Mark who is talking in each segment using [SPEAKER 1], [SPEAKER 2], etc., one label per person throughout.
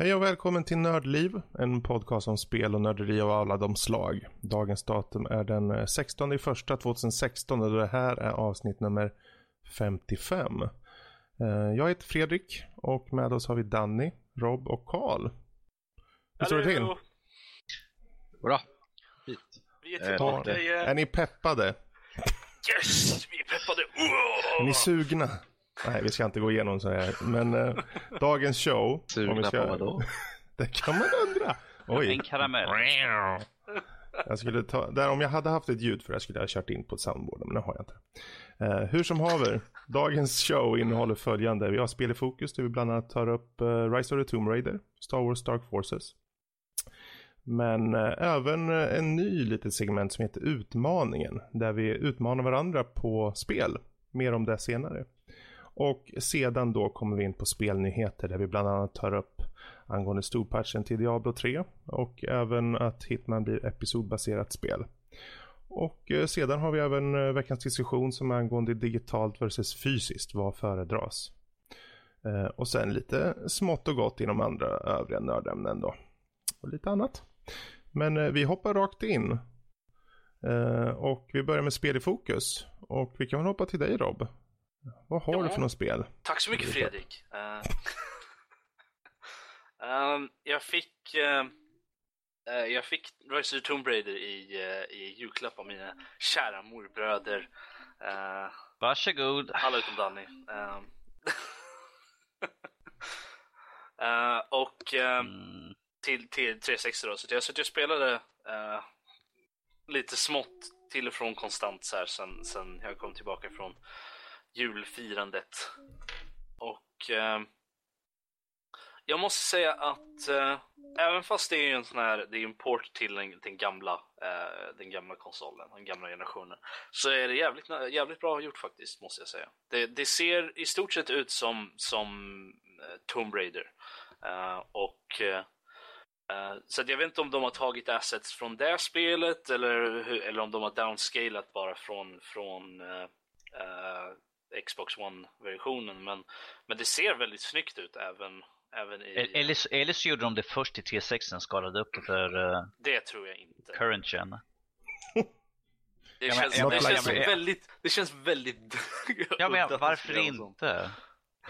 [SPEAKER 1] Hej och välkommen till Nördliv, en podcast om spel och nörderi av alla de slag. Dagens datum är den 16 i första 2016 och det här är avsnitt nummer 55. Eh, jag heter Fredrik och med oss har vi Danny, Rob och Karl. Hur står det till?
[SPEAKER 2] Bra. Fint.
[SPEAKER 3] Vi är tillbaka
[SPEAKER 1] Ja,
[SPEAKER 3] igen.
[SPEAKER 1] Är ni peppade?
[SPEAKER 3] Yes! Vi är peppade. Oh!
[SPEAKER 1] Är ni sugna? Nej, vi ska inte gå igenom så här. Men eh, dagens show. om vi
[SPEAKER 2] Sugna
[SPEAKER 1] ska...
[SPEAKER 2] på vadå?
[SPEAKER 1] Det kan man undra. Oj.
[SPEAKER 4] En karamell.
[SPEAKER 1] Jag skulle ta, där, om jag hade haft ett ljud för det skulle jag ha kört in på ett soundboard, men det har jag inte. Eh, hur som haver, dagens show innehåller följande. Vi har spel i fokus där vi bland annat tar upp uh, Rise of the Tomb Raider, Star Wars Dark Forces. Men eh, även eh, en ny litet segment som heter Utmaningen, där vi utmanar varandra på spel. Mer om det senare. Och sedan då kommer vi in på spelnyheter där vi bland annat tar upp angående storpatchen till Diablo 3 och även att Hitman blir episodbaserat spel. Och eh, sedan har vi även eh, veckans diskussion som är angående digitalt versus fysiskt, vad föredras? Eh, och sen lite smått och gott inom andra övriga nördämnen då. Och lite annat. Men vi hoppar rakt in. Och vi börjar med spel i fokus. Och vi kan väl hoppa till dig Rob. Vad har
[SPEAKER 3] Ja.
[SPEAKER 1] du för något spel?
[SPEAKER 3] Tack så mycket Fredrik. Ehm, jag fick uh, jag fick Rise of Tomb Raider i, eh, i julklapp av mina kära morbröder. Uh,
[SPEAKER 4] Varsågod.
[SPEAKER 3] alla utom Danny. Eh, och ehm,
[SPEAKER 4] Mm.
[SPEAKER 3] till, till 360 då. Så jag, så att jag spelade lite smått till och från konstant så här sen, sen jag kom tillbaka från julfirandet. Och eh, jag måste säga att eh, även fast det är en sån här, det är en port till den, den gamla, eh, den gamla konsolen, den gamla generationen, så är det jävligt, jävligt bra gjort faktiskt, måste jag säga. Det, det ser i stort sett ut som, som eh, Tomb Raider. Eh, och eh, eh, så att jag vet inte om de har tagit assets från det spelet eller, hur- eller om de har downscalat bara från, från uh, Xbox One-versionen. Men, men det ser väldigt snyggt ut även, även i...
[SPEAKER 4] Eller, så- eller så gjorde de det först till 360 skalade upp det för uh,
[SPEAKER 3] Det tror jag inte.
[SPEAKER 4] current gen.
[SPEAKER 3] Det
[SPEAKER 4] Ja, men-
[SPEAKER 3] känns,
[SPEAKER 4] ja,
[SPEAKER 3] det
[SPEAKER 1] men-
[SPEAKER 3] känns
[SPEAKER 4] ja, men-
[SPEAKER 3] väldigt... Det känns väldigt...
[SPEAKER 4] Ja men varför
[SPEAKER 3] det
[SPEAKER 4] inte?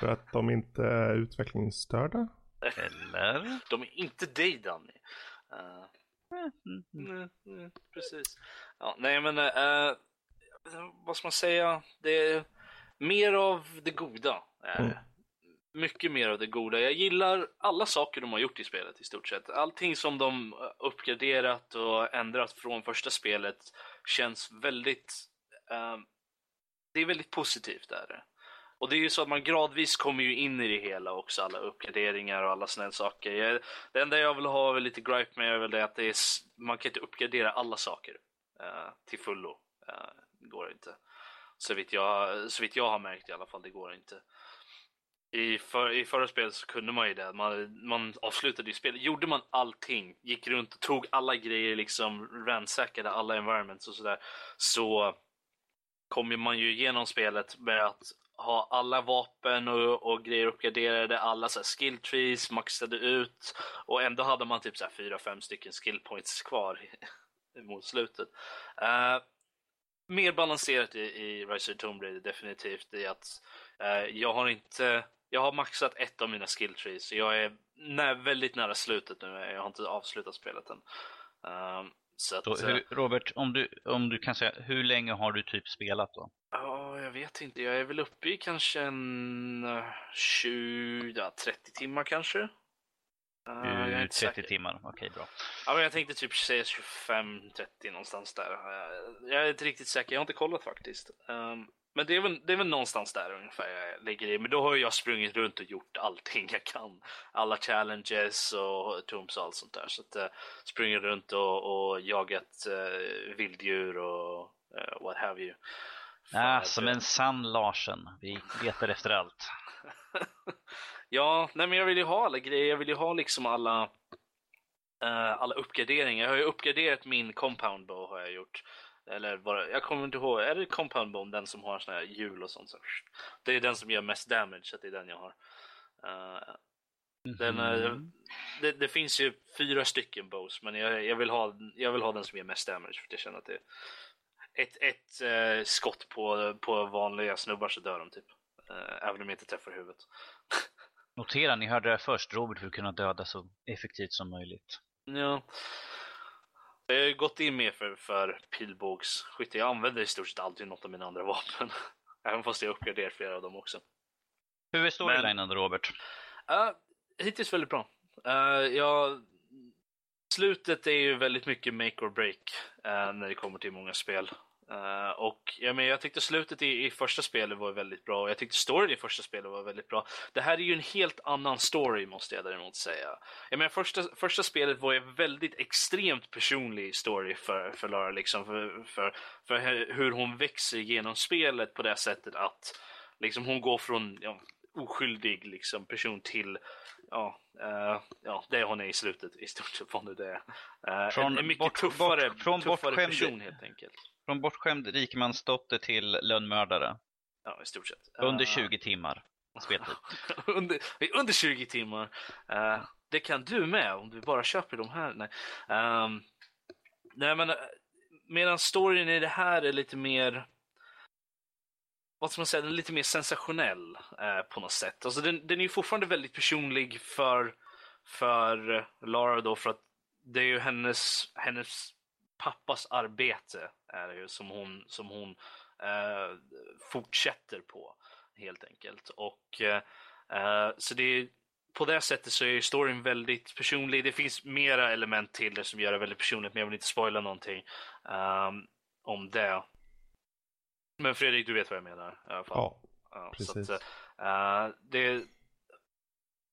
[SPEAKER 1] För att de inte är utvecklingsstörda?
[SPEAKER 4] Eller?
[SPEAKER 3] De är inte dig Danny. Eh,
[SPEAKER 4] Mm.
[SPEAKER 3] Mm, mm, precis. Ja, nej men, eh, vad ska man säga? Det är mer av det goda. Är det.
[SPEAKER 1] Mm.
[SPEAKER 3] Mycket mer av det goda. Jag gillar alla saker de har gjort i spelet i stort sett. Allting som de uppgraderat och ändrat från första spelet känns väldigt... eh, det är väldigt positivt. Är det. Och det är ju så att man gradvis kommer ju in i det hela också, alla uppgraderingar och alla här saker. Jag, det enda jag vill ha väl lite gripe med är väl det att det är, man kan inte uppgradera alla saker eh, till fullo. Uh, det går inte. Så vitt, jag, så vitt jag har märkt i alla fall, det går inte. I, för, I förra spelet så kunde man ju det. Man, man avslutade ju spelet. Gjorde man allting, gick runt och tog alla grejer, liksom ransackade alla environments och sådär. Så kommer man ju igenom spelet med att ha alla vapen och, och grejer uppgraderade, alla så här skill trees maxade ut och ändå hade man typ så här fyra, fem stycken skill points kvar mot slutet. Uh, mer balanserat i, i Rise of Tomb Raider definitivt i att eh, jag har inte jag har maxat ett av mina skill trees, så jag är nä, väldigt nära slutet nu. Jag har inte avslutat spelet än. Eh, så att,
[SPEAKER 4] Då,
[SPEAKER 3] eh,
[SPEAKER 4] hur, Robert, om du, om du kan säga, hur länge har du typ spelat då?
[SPEAKER 3] Ja, jag vet inte. Jag är väl uppe i kanske en eh, 20, ja, 30 timmar kanske. Eh,
[SPEAKER 4] Uh,
[SPEAKER 3] inte
[SPEAKER 4] 30
[SPEAKER 3] säker.
[SPEAKER 4] timmar, okej bra.
[SPEAKER 3] Ja, men jag tänkte typ säga 25-30 någonstans där. Eh, Jag är inte riktigt säker, jag har inte kollat faktiskt. Ehm, Men det är, väl, det är väl någonstans där ungefär jag ligger i. Men då har jag sprungit runt och gjort allting jag kan. Alla challenges och tombs och allt sånt där. Så att uh, sprungit runt och, och jagat uh, vilddjur och uh, what have you. För
[SPEAKER 4] Ah, som
[SPEAKER 3] eh,
[SPEAKER 4] en sann Larsen. Vi letar efter allt.
[SPEAKER 3] ja, nej men jag vill ju ha alla grejer. Jag vill ju ha liksom alla, eh, alla uppgraderingar. Jag har ju uppgraderat min compound bow har jag gjort. Eller bara, jag kommer inte ihåg, är det compound bow den som har såna här hjul och sånt? Så, det är den som gör mest damage, så att det är den jag har. Eh, Den, eh, det, det finns ju fyra stycken bows, men jag, jag, vill ha, jag vill ha den som ger mest damage för jag känner att det ett, ett eh, skott på, på vanliga snubbar så dör de typ. Eh, även om jag inte träffar huvudet.
[SPEAKER 4] Notera, ni hörde det först. Robert vill kunna döda så effektivt som möjligt.
[SPEAKER 3] Ja. Jag har ju gått in mer för, för pilbågsskytte. Jag använder i stort sett alltid något av mina andra vapen. Även fast jag uppgraderar flera av dem också.
[SPEAKER 4] Hur är storylinen, Robert?
[SPEAKER 3] Uh, hittills väldigt bra. Uh, jag... Slutet är ju väldigt mycket make or break uh, när det kommer till många spel. Uh, och ja, men jag tyckte slutet i, i första spelet var väldigt bra och jag tyckte storyn i första spelet var väldigt bra. Det här är ju en helt annan story måste jag däremot säga. Jag menar, första, första spelet var ju väldigt extremt personlig story för, för Lara, liksom, för, för, för hur hon växer genom spelet på det sättet att liksom, hon går från ja, oskyldig liksom, person till ja, uh, ja, det hon är i slutet i stort sett vad nu det är. Uh,
[SPEAKER 4] Från
[SPEAKER 3] en, en mycket
[SPEAKER 4] bort-
[SPEAKER 3] tuffare,
[SPEAKER 4] bort- från
[SPEAKER 3] tuffare person helt enkelt.
[SPEAKER 4] Från bortskämd rikemansdotter till lönnmördare.
[SPEAKER 3] Ja, i stort sett.
[SPEAKER 4] Under
[SPEAKER 3] Eh,
[SPEAKER 4] 20 timmar speltid.
[SPEAKER 3] under, under 20 timmar. Eh, det kan du med om du bara köper de här. Nej, Ehm, nej men uh, medan storyn i det här är lite mer vad ska man säga, den är lite mer sensationell eh, på något sätt. Alltså den, den är ju fortfarande väldigt personlig för, för Lara då för att det är ju hennes, hennes pappas arbete är det ju som hon, som hon eh, fortsätter på helt enkelt. Och eh, eh, så det är, på det sättet så är storyn väldigt personlig. Det finns mera element till det som gör det väldigt personligt, men jag vill inte spoila någonting ehm, om det. Men Fredrik, du vet vad jag menar i alla fall.
[SPEAKER 1] Ja,
[SPEAKER 3] Ja,
[SPEAKER 1] precis.
[SPEAKER 3] Att, eh, det,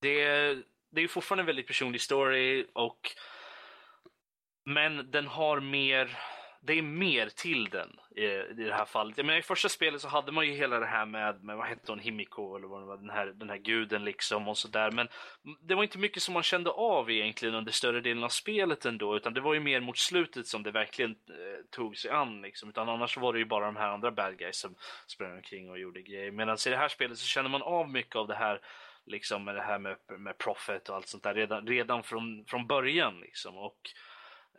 [SPEAKER 3] det, är- det är fortfarande en väldigt personlig story och men den har mer det är mer till den i, i det här fallet. Jag menar, I första spelet så hade man ju hela det här med, med vad hette hon, Himiko eller vad det var, den här, den här guden liksom och sådär. Men det var inte mycket som man kände av egentligen under större delen av spelet ändå, utan det var ju mer mot slutet som det verkligen eh, tog sig an liksom. Utan annars var det ju bara de här andra bad guys som sprang omkring och gjorde grejer. Medan i det här spelet så känner man av mycket av det här liksom med det här med, med Prophet och allt sånt där redan, redan från, från början liksom. Och,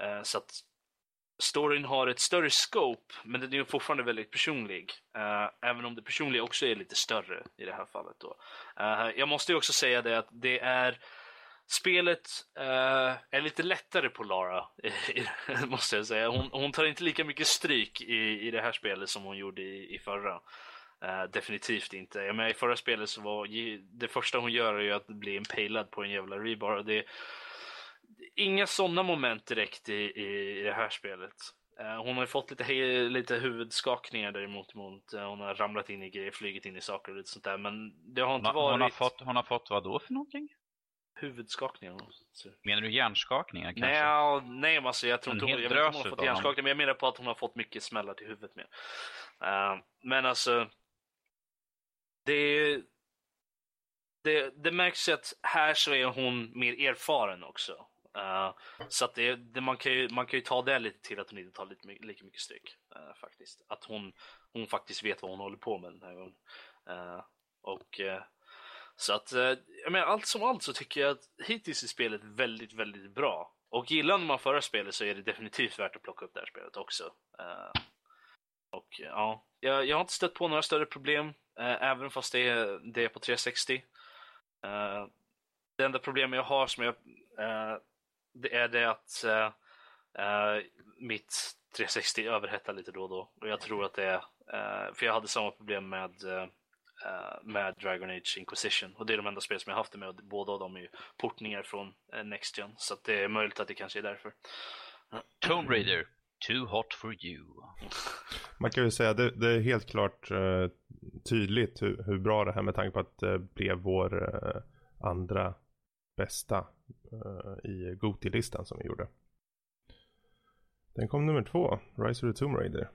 [SPEAKER 3] eh, så att storyn har ett större scope, men den är fortfarande väldigt personlig. Uh, även om det personliga också är lite större i det här fallet. Då. Uh, jag måste ju också säga det att det är Spelet uh, är lite lättare på Lara, måste jag säga. Hon, hon tar inte lika mycket stryk i, i det här spelet som hon gjorde i, i förra. Uh, definitivt inte. Jag menar, I förra spelet så var det första hon gör är ju att bli impalad på en jävla rebar. och Det, inga sådana moment direkt i, i, i det här spelet. Eh, hon har ju fått lite, lite huvudskakningar däremot. Mot, eh, hon har ramlat in i grejer, flugit in i saker och lite sånt där. Men det har
[SPEAKER 4] Hon,
[SPEAKER 3] inte
[SPEAKER 4] har-
[SPEAKER 3] varit
[SPEAKER 4] hon, har fått, hon har fått vad då för någonting?
[SPEAKER 3] huvudskakningar.
[SPEAKER 4] Menar du hjärnskakningar kanske?
[SPEAKER 3] Nej, nej alltså, jag tror inte hon, jag vet inte om
[SPEAKER 4] drös
[SPEAKER 3] hon har fått
[SPEAKER 4] utav dem.
[SPEAKER 3] hjärnskakning, men jag menar på att hon har fått mycket smällar till huvudet med. Eh, men alltså, det, det, det märks att här så är hon mer erfaren också. Uh, så att det, det, man, kan ju, man kan ju ta det lite till att hon inte tar lite, lika mycket stryk. Uh, faktiskt. Att hon, hon faktiskt vet vad hon håller på med den här gången. Uh, och så att, jag menar, allt som allt så tycker jag att hittills är spelet väldigt, väldigt bra. Och gillade man förra spelet så är det definitivt värt att plocka upp det här spelet också. Och ja, jag, jag har inte stött på några större problem, även fast det är, det är på 360. Det enda problemet jag har som jag, det är det att eh, eh, mitt 360 överhettar lite då och då. Och jag tror att det är, eh, för jag hade samma problem med eh, eh, med Dragon Age Inquisition. Och det är de enda spel som jag haft det med och båda av dem är ju portningar från Next Gen. Så att det är möjligt att det kanske är därför.
[SPEAKER 4] Tomb Raider, too hot for you.
[SPEAKER 1] Man kan ju säga det, det är helt klart eh, tydligt hur, hur bra det här med tanke på att det blev vår eh, andra bästa eh, i Goti-listan som vi gjorde. Den kom nummer två, Rise of the Tomb Raider.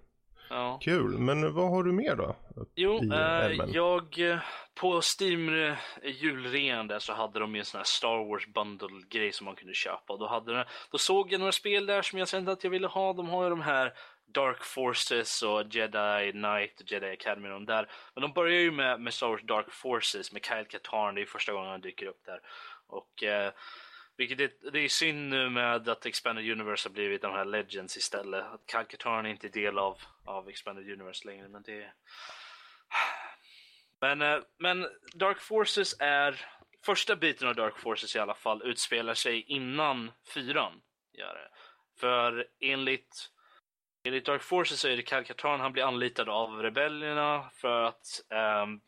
[SPEAKER 3] Ja.
[SPEAKER 1] Kul, men vad har du mer då?
[SPEAKER 3] Jo, eh,
[SPEAKER 1] älven?
[SPEAKER 3] jag eh, på Steam eh, julrean där så hade de ju en sån här Star Wars bundle grej som man kunde köpa. Då, hade den, då såg jag några spel där som jag kände att jag ville ha. De har ju de här Dark Forces och Jedi Knight och Jedi Academy och de där. Men de börjar ju med, med Star Wars Dark Forces med Kyle Katarn, det är första gången han dyker upp där. Och eh, vilket är, det är synd nu med att Expanded Universe har blivit de här Legends istället. Att Calcatarn är inte är del av, av Expanded Universe längre, men det... Men, eh, men Dark Forces är... Första biten av Dark Forces i alla fall utspelar sig innan fyran. Gör det. För enligt, enligt Dark Forces så är det Calcatarn han blir anlitad av rebellerna för att ehm,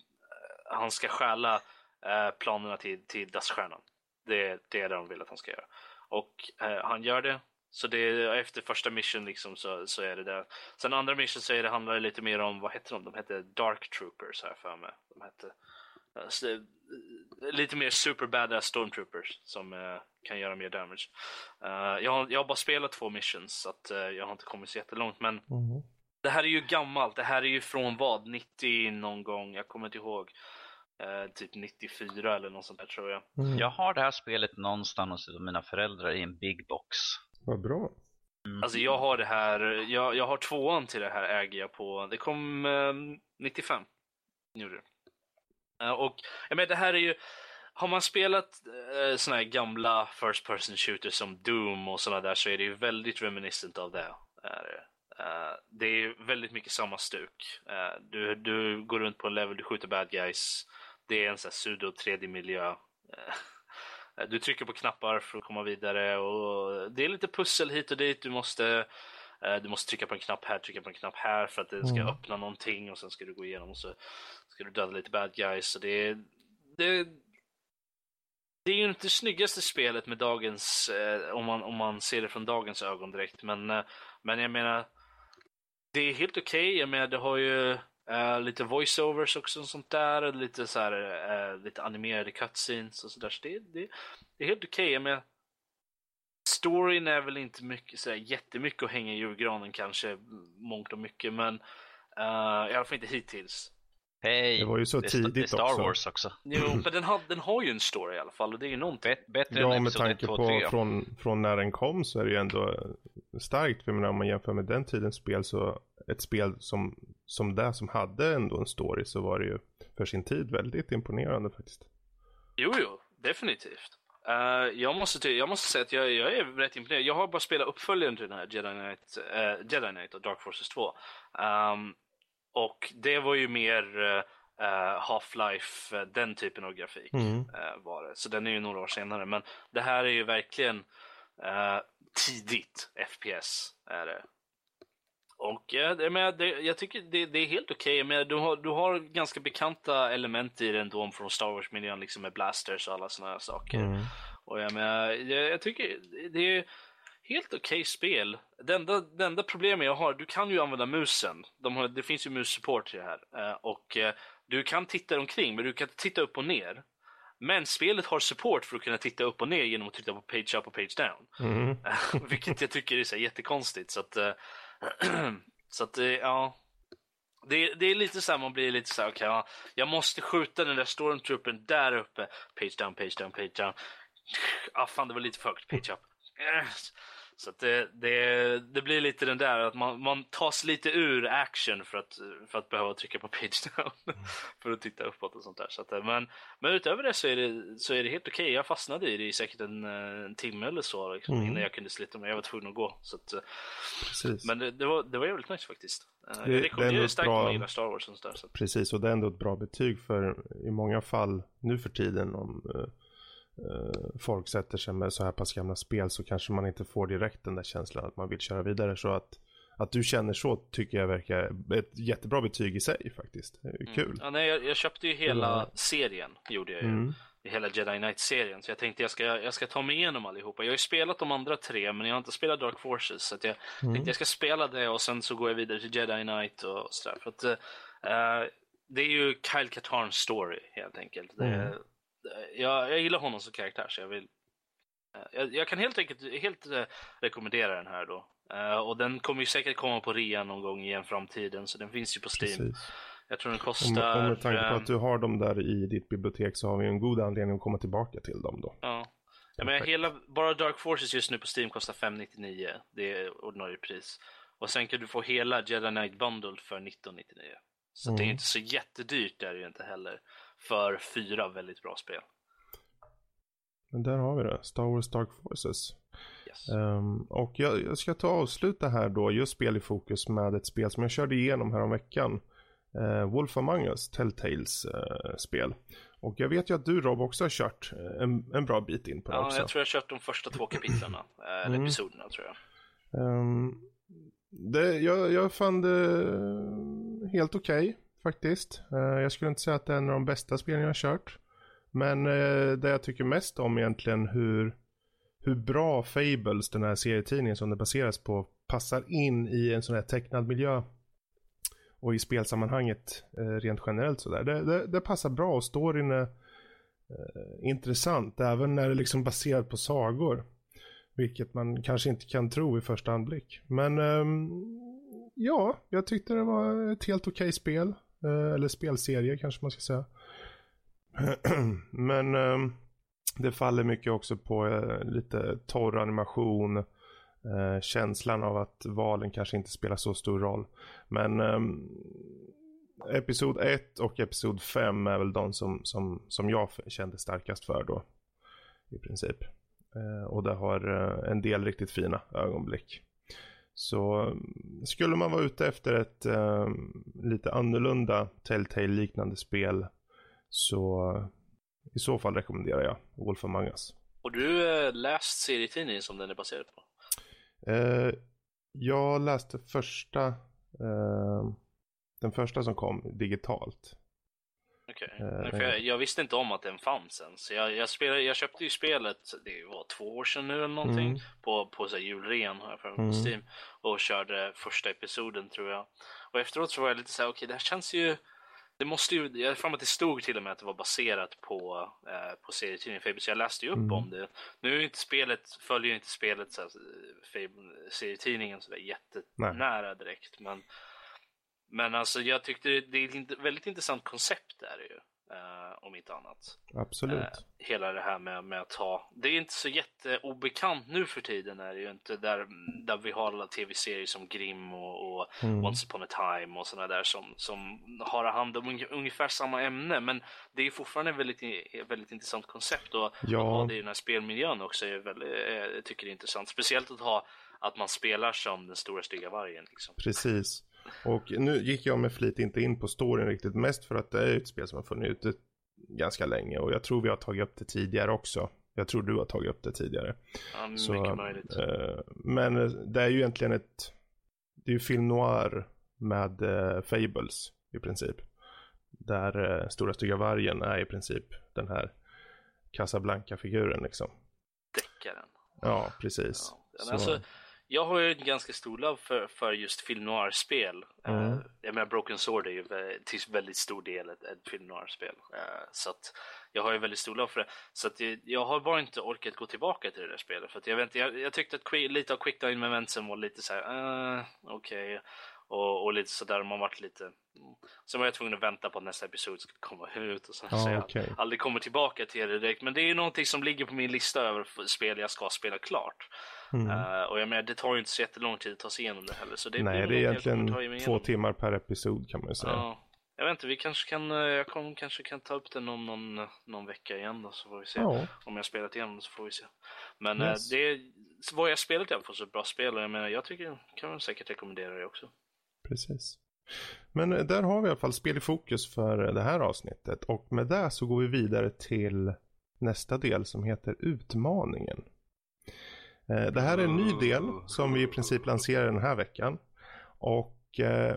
[SPEAKER 3] han ska stjäla eh, planerna till, till Duststjärnan. Det, det är det de vill att han ska göra. Och eh, han gör det. Så det är, efter första mission liksom så, så är det det. Sen andra mission så är det, handlar det lite mer om, vad heter de? De heter Dark Troopers här för mig. De hette, eh, det- lite mer super badass stormtroopers som eh, kan göra mer damage. Eh, jag, har, jag har bara spelat två missions så att eh, jag har inte kommit så jättelångt men
[SPEAKER 1] Mhm.
[SPEAKER 3] det här är ju gammalt. Det här är ju från vad? 90 någon gång? Jag kommer inte ihåg. Eh, typ 94 eller något sånt där tror jag.
[SPEAKER 1] Mm.
[SPEAKER 4] Jag har det här spelet någonstans hos mina föräldrar i en big box.
[SPEAKER 1] Vad bra.
[SPEAKER 3] Alltså jag har det här, jag, jag har tvåan till det här äger jag på, det kom eh, 95. Gjorde det. Eh, och jag menar det här är ju, har man spelat eh, såna här gamla first person shooters som Doom och sådana där så är det ju väldigt reminiscent av det. Är det. Det är väldigt mycket samma stuk. Eh, du, du går runt på en level, du skjuter bad guys. Det är en sån här pseudo 3D-miljö. Eh, du trycker på knappar för att komma vidare och det är lite pussel hit och dit. Du måste, eh, du måste trycka på en knapp här, trycka på en knapp här för att det ska
[SPEAKER 1] Mm.
[SPEAKER 3] öppna någonting och sen ska du gå igenom och så ska du döda lite bad guys. Så det, är- det, det är ju inte det snyggaste spelet med dagens, eh, om, man, om man ser det från dagens ögon direkt. Men, men jag menar, det är helt okej. Jag menar, det har ju Uh, lite voiceovers också och sånt där. Lite så här, uh, lite animerade cutscenes och sådär. Så det, det, det är helt okej. Okay. storyn är väl inte mycket, så här, jättemycket att hänga i julgranen kanske, mångt och mycket. Men uh, i alla fall inte hittills.
[SPEAKER 4] Hej!
[SPEAKER 1] Det var ju så
[SPEAKER 4] det sta- det är
[SPEAKER 1] tidigt
[SPEAKER 4] Star
[SPEAKER 1] också.
[SPEAKER 4] Wars också.
[SPEAKER 3] Jo, men den har, den har ju en story i alla fall och det är ju någonting.
[SPEAKER 4] Bet, bättre
[SPEAKER 1] Ja,
[SPEAKER 4] än
[SPEAKER 1] med
[SPEAKER 4] Episod 1,
[SPEAKER 1] tanke
[SPEAKER 4] 2,
[SPEAKER 1] på
[SPEAKER 4] 3.
[SPEAKER 1] från, från när den kom så är det ju ändå starkt. För menar, om man jämför med den tidens spel så ett spel som, som det som hade ändå en story så var det ju för sin tid väldigt imponerande faktiskt.
[SPEAKER 3] Jo, jo, definitivt. Eh, jag, måste ty- jag måste säga att jag, jag är rätt imponerad. Jag har bara spelat uppföljaren till den här Jedi Knight, eh, Jedi Knight och Dark Forces 2. Ehm, och det var ju mer eh, Half-Life, eh, den typen av grafik
[SPEAKER 1] Mm.
[SPEAKER 3] eh, var det. Så den är ju några år senare. Men det här är ju verkligen tidigt FPS. Är det. Och jag, menar, det, jag tycker det, det är helt okej. Okay. Du, har, du har ganska bekanta element i den då från Star Wars-miljön liksom med blasters och alla här saker.
[SPEAKER 1] Mm.
[SPEAKER 3] Och jag, menar, jag, jag tycker det är helt okej spel. Det enda, det enda problemet jag har, du kan ju använda musen. De har, det finns ju mus-support till det här. Eh, och eh, du kan titta omkring, men du kan inte titta upp och ner. Men spelet har support för att kunna titta upp och ner genom att trycka på page up och page down.
[SPEAKER 1] Mm.
[SPEAKER 3] Vilket jag tycker är så jättekonstigt. Så att, eh, så att ja. Det, det är lite så här, man blir lite så här, ja, jag måste skjuta den där stormtroopern där uppe. Page down, page down, page down. Ah, fan, det var lite för högt. Page up. Så det, det, det blir lite den där att man, man tas lite ur action för att, för att behöva trycka på page down. för att titta uppåt och sånt där. Så att, eh, men, men utöver det så är det, så är det helt okej. Jag fastnade i det i säkert en, eh, en timme eller så liksom,
[SPEAKER 1] Mm.
[SPEAKER 3] innan jag kunde slita mig. Jag var tvungen att gå. Så att, eh, men det, det, var, det var jävligt nice faktiskt.
[SPEAKER 1] Det- det
[SPEAKER 3] det
[SPEAKER 1] ett
[SPEAKER 3] starkt
[SPEAKER 1] bra-
[SPEAKER 3] om man gillar Star Wars och sånt där. Så.
[SPEAKER 1] Precis, och det är ändå ett bra betyg för i många fall nu för tiden om folk sätter sig med så här pass gamla spel så kanske man inte får direkt den där känslan att man vill köra vidare. Så att, att du känner så tycker jag verkar ett jättebra betyg i sig faktiskt. Det är ju kul.
[SPEAKER 3] Ja, nej, jag, jag köpte ju hela
[SPEAKER 1] Ja.
[SPEAKER 3] serien, gjorde jag ju.
[SPEAKER 1] Mm.
[SPEAKER 3] Hela Jedi Knight-serien. Så jag tänkte jag ska, jag ska ta mig igenom allihopa. Jag har ju spelat de andra tre, men jag har inte spelat Dark Forces. Så att jag
[SPEAKER 1] Mm.
[SPEAKER 3] tänkte jag ska spela det och sen så går jag vidare till Jedi Knight och sådär. För att eh, det är ju Kyle Katarns story helt enkelt. Det,
[SPEAKER 1] Mm.
[SPEAKER 3] Jag, jag gillar honom som karaktär så jag vill eh, jag, jag kan helt enkelt helt eh, rekommendera den här då. Eh, och den kommer ju säkert komma på rea någon gång i en framtiden så den finns ju på Steam.
[SPEAKER 1] Precis.
[SPEAKER 3] Jag tror den kostar...
[SPEAKER 1] med, och med tanke på
[SPEAKER 3] eh,
[SPEAKER 1] att du har dem där i ditt bibliotek så har vi en god anledning att komma tillbaka till dem då.
[SPEAKER 3] Ja. Menar,
[SPEAKER 1] Perfekt.
[SPEAKER 3] hela, bara Dark Forces just nu på Steam kostar 599. Det är ordinarie pris. Och sen kan du få hela Jedi Knight Bundle för 1999. Så det är
[SPEAKER 1] Mm.
[SPEAKER 3] inte så jättedyrt där är det ju inte heller. För fyra väldigt bra spel.
[SPEAKER 1] Men där har vi det. Star Wars Dark Forces.
[SPEAKER 3] Yes.
[SPEAKER 1] Um, och jag, jag, ska ta och avsluta här då, just spel i fokus med ett spel som jag körde igenom här om veckan. Uh, Wolf Among Us, Telltales uh, spel. Och jag vet ju att du Rob också har kört en, en bra bit in på det
[SPEAKER 3] ja,
[SPEAKER 1] också.
[SPEAKER 3] jag tror jag har kört de första två kapitlen, eller
[SPEAKER 1] Mm.
[SPEAKER 3] episoderna tror jag.
[SPEAKER 1] Um, det, jag, jag fann det helt okej faktiskt. Eh, jag skulle inte säga att det är en av de bästa spelen jag har kört. Men eh, det jag tycker mest om egentligen hur, hur bra Fables, den här serietidningen som det baseras på, passar in i en sån här tecknad miljö. Och i spelsammanhanget eh, rent generellt sådär. Det, det, det passar bra och storyn är intressant även när det liksom är baserat på sagor. Vilket man kanske inte kan tro i första anblick. Men ehm, ja, jag tyckte det var ett helt okej spel. Eh, eller spelserie kanske man ska säga. Men ehm, det faller mycket också på eh, lite torr animation. Eh, känslan av att valen kanske inte spelar så stor roll. Men ehm, Episod 1 och Episod 5 är väl de som, som, som jag kände starkast för då. I princip. Eh, och det har eh, en del riktigt fina ögonblick. Så mm, skulle man vara ute efter ett eh, lite annorlunda Telltale-liknande spel så i så fall rekommenderar jag Wolf Among Us.
[SPEAKER 3] Och du eh, läst serietidningen som den är baserad på?
[SPEAKER 1] Eh, jag läste första, eh, den första som kom digitalt.
[SPEAKER 3] Okej.
[SPEAKER 1] Eh,
[SPEAKER 3] Nej, för jag, jag visste inte om att den fanns än. Så jag, jag, spelade, jag köpte ju spelet, det var två år sedan nu eller någonting,
[SPEAKER 1] Mm.
[SPEAKER 3] på, på så här julrean jag på
[SPEAKER 1] Mm.
[SPEAKER 3] Steam. Och körde första episoden tror jag. Och efteråt så var jag lite så här, okej det här känns ju det måste ju, jag har att det stod till och med att det var baserat på, eh, på serietidningen Fable, så jag läste ju upp
[SPEAKER 1] Mm.
[SPEAKER 3] om det. Nu är inte spelet, följer ju inte spelet så här, Fable, serietidningen så där jättenära direkt, men men alltså jag tyckte det är ett väldigt intressant koncept där ju. eh, om inte annat.
[SPEAKER 1] Absolut.
[SPEAKER 3] Eh, hela det här med, med att ha, det är inte så jätteobekant nu för tiden är det ju inte där, där vi har alla tv-serier som Grimm och, och
[SPEAKER 1] Mm.
[SPEAKER 3] Once upon a time och sådana där som, som har hand om unge- ungefär samma ämne men det är fortfarande ett väldigt, väldigt intressant koncept och
[SPEAKER 1] Ja.
[SPEAKER 3] att ha det i den här spelmiljön också är väldigt, eh, jag tycker det är intressant. Speciellt att ha att man spelar som den stora stygga vargen liksom.
[SPEAKER 1] Precis. Och nu gick jag med flit inte in på storyn riktigt. Mest för att det är ett spel som har funnits ute ganska länge. Och jag tror vi har tagit upp det tidigare också. Jag tror du har tagit upp det tidigare.
[SPEAKER 3] Ja, mycket möjligt.
[SPEAKER 1] eh, men eh, det är ju egentligen ett... Det är ju film noir med eh, Fables i princip. Där eh, Stora Stygga Vargen är i princip den här Casablanca-figuren liksom.
[SPEAKER 3] Deckaren.
[SPEAKER 1] Ja, precis.
[SPEAKER 3] Ja.
[SPEAKER 1] Så-
[SPEAKER 3] Alltså, jag har ju en ganska stor love för, för just film noir-spel.
[SPEAKER 1] Mm.
[SPEAKER 3] Eh, jag menar Broken Sword är ju till väldigt stor del ett, ett film noir-spel. Eh, så att jag har ju väldigt stor love för det. Så att jag, jag har bara inte orkat gå tillbaka till det där spelet. För att jag, vet, inte, jag, jag tyckte att quick, lite av Quick Time Momentsen var lite så här, uh, okej. Och, och lite sådär, man varit lite... Sen var jag tvungen att vänta på att nästa episod skulle komma ut. Och så, så
[SPEAKER 1] Ja,
[SPEAKER 3] jag
[SPEAKER 1] okej.
[SPEAKER 3] aldrig kommer tillbaka till det direkt. Men det är ju någonting som ligger på min lista över spel jag ska spela klart.
[SPEAKER 1] Mm.
[SPEAKER 3] Eh, och jag menar, det tar ju inte så jättelång tid att ta sig igenom det heller. Så det
[SPEAKER 1] Nej, det är egentligen två timmar per episod kan man ju säga.
[SPEAKER 3] Ja. Jag vet inte, vi kanske kan, eh, jag kom, kanske kan ta upp det någon, någon, någon vecka igen då, så får vi se.
[SPEAKER 1] Ja.
[SPEAKER 3] Om jag spelat igenom så får vi se. Men
[SPEAKER 1] Yes.
[SPEAKER 3] eh, det är, så vad jag spelat i alla fall så bra spel och jag menar, jag tycker, kan man säkert rekommendera det också.
[SPEAKER 1] Precis. Men eh, där har vi i alla fall spel i fokus för eh, det här avsnittet. Och med det så går vi vidare till nästa del som heter Utmaningen. Eh, det här är en ny del som vi i princip lanserar den här veckan. Och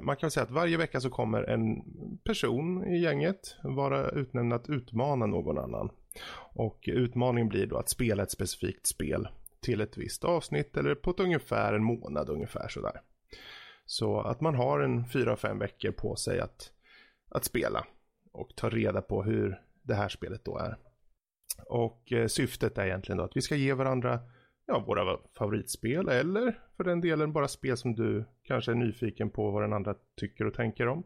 [SPEAKER 1] man kan säga att varje vecka så kommer en person i gänget vara utnämnd att utmana någon annan. Och utmaningen blir då att spela ett specifikt spel till ett visst avsnitt eller på ett ungefär en månad ungefär sådär. Så att man har en fyra, fem veckor på sig att, att spela och ta reda på hur det här spelet då är. Och eh, syftet är egentligen då att vi ska ge varandra ja, våra favoritspel eller för den delen bara spel som du kanske är nyfiken på vad den andra tycker och tänker om.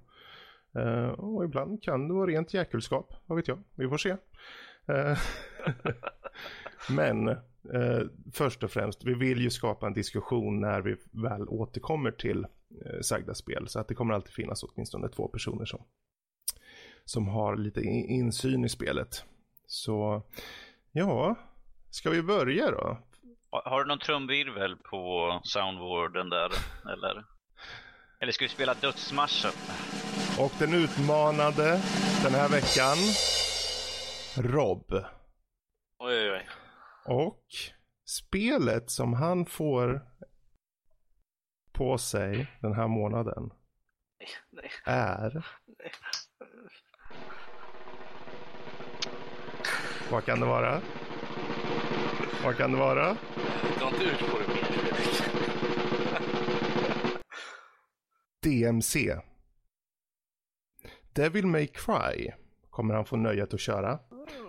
[SPEAKER 1] Eh, och ibland kan det vara rent jäkelskap, vad vet jag, vi får se. Eh, Men eh, först och främst, vi vill ju skapa en diskussion när vi väl återkommer till eh, sagda spel. Så att det kommer alltid finnas åtminstone två personer som, som har lite in- insyn i spelet. Så ja, Ska vi börja då?
[SPEAKER 4] Har, har du någon trumvirvel på soundboarden där? Eller? Eller ska vi spela dödsmarschen?
[SPEAKER 1] Och den utmanade den här veckan, Rob.
[SPEAKER 3] Oj, oj, oj.
[SPEAKER 1] Och spelet som han får på sig den här månaden
[SPEAKER 3] Nej, nej.
[SPEAKER 1] är... Vad kan det vara? Vad kan det vara?
[SPEAKER 3] Dra inte ut på det mer.
[SPEAKER 1] DMC. Devil May Cry kommer han få nöjet att köra.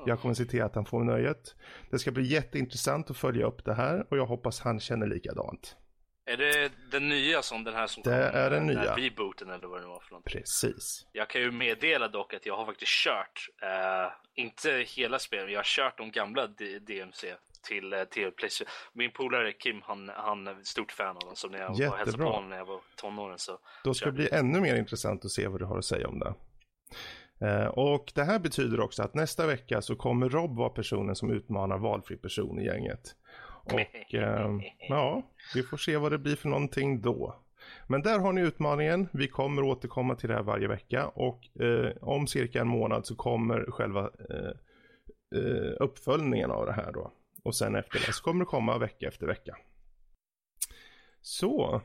[SPEAKER 1] Jag kommer se till att han får nöjet. Det ska bli jätteintressant att följa upp det här och jag hoppas han känner likadant.
[SPEAKER 3] Är det den nya som den här som
[SPEAKER 1] Det är den
[SPEAKER 3] här
[SPEAKER 1] nya.
[SPEAKER 3] Rebooten eller vad det var för något.
[SPEAKER 1] Precis.
[SPEAKER 3] Jag kan ju meddela dock att jag har faktiskt kört, eh, inte hela spelet, men jag har kört de gamla D- DMC till, eh, till Playstation. Min polare Kim, han, han är stort fan av dem, så när jag var och hälsade
[SPEAKER 1] Jättebra.
[SPEAKER 3] på honom när jag var tonåren så
[SPEAKER 1] Då ska det bli ännu mer intressant att se vad du har att säga om det. Eh, och det här betyder också att nästa vecka så kommer Rob vara personen som utmanar valfri person i gänget. Och eh, ja, vi får se vad det blir för någonting då. Men där har ni utmaningen. Vi kommer återkomma till det här varje vecka och eh, om cirka en månad så kommer själva eh, eh, uppföljningen av det här då. Och sen efter det så kommer det komma vecka efter vecka. Så,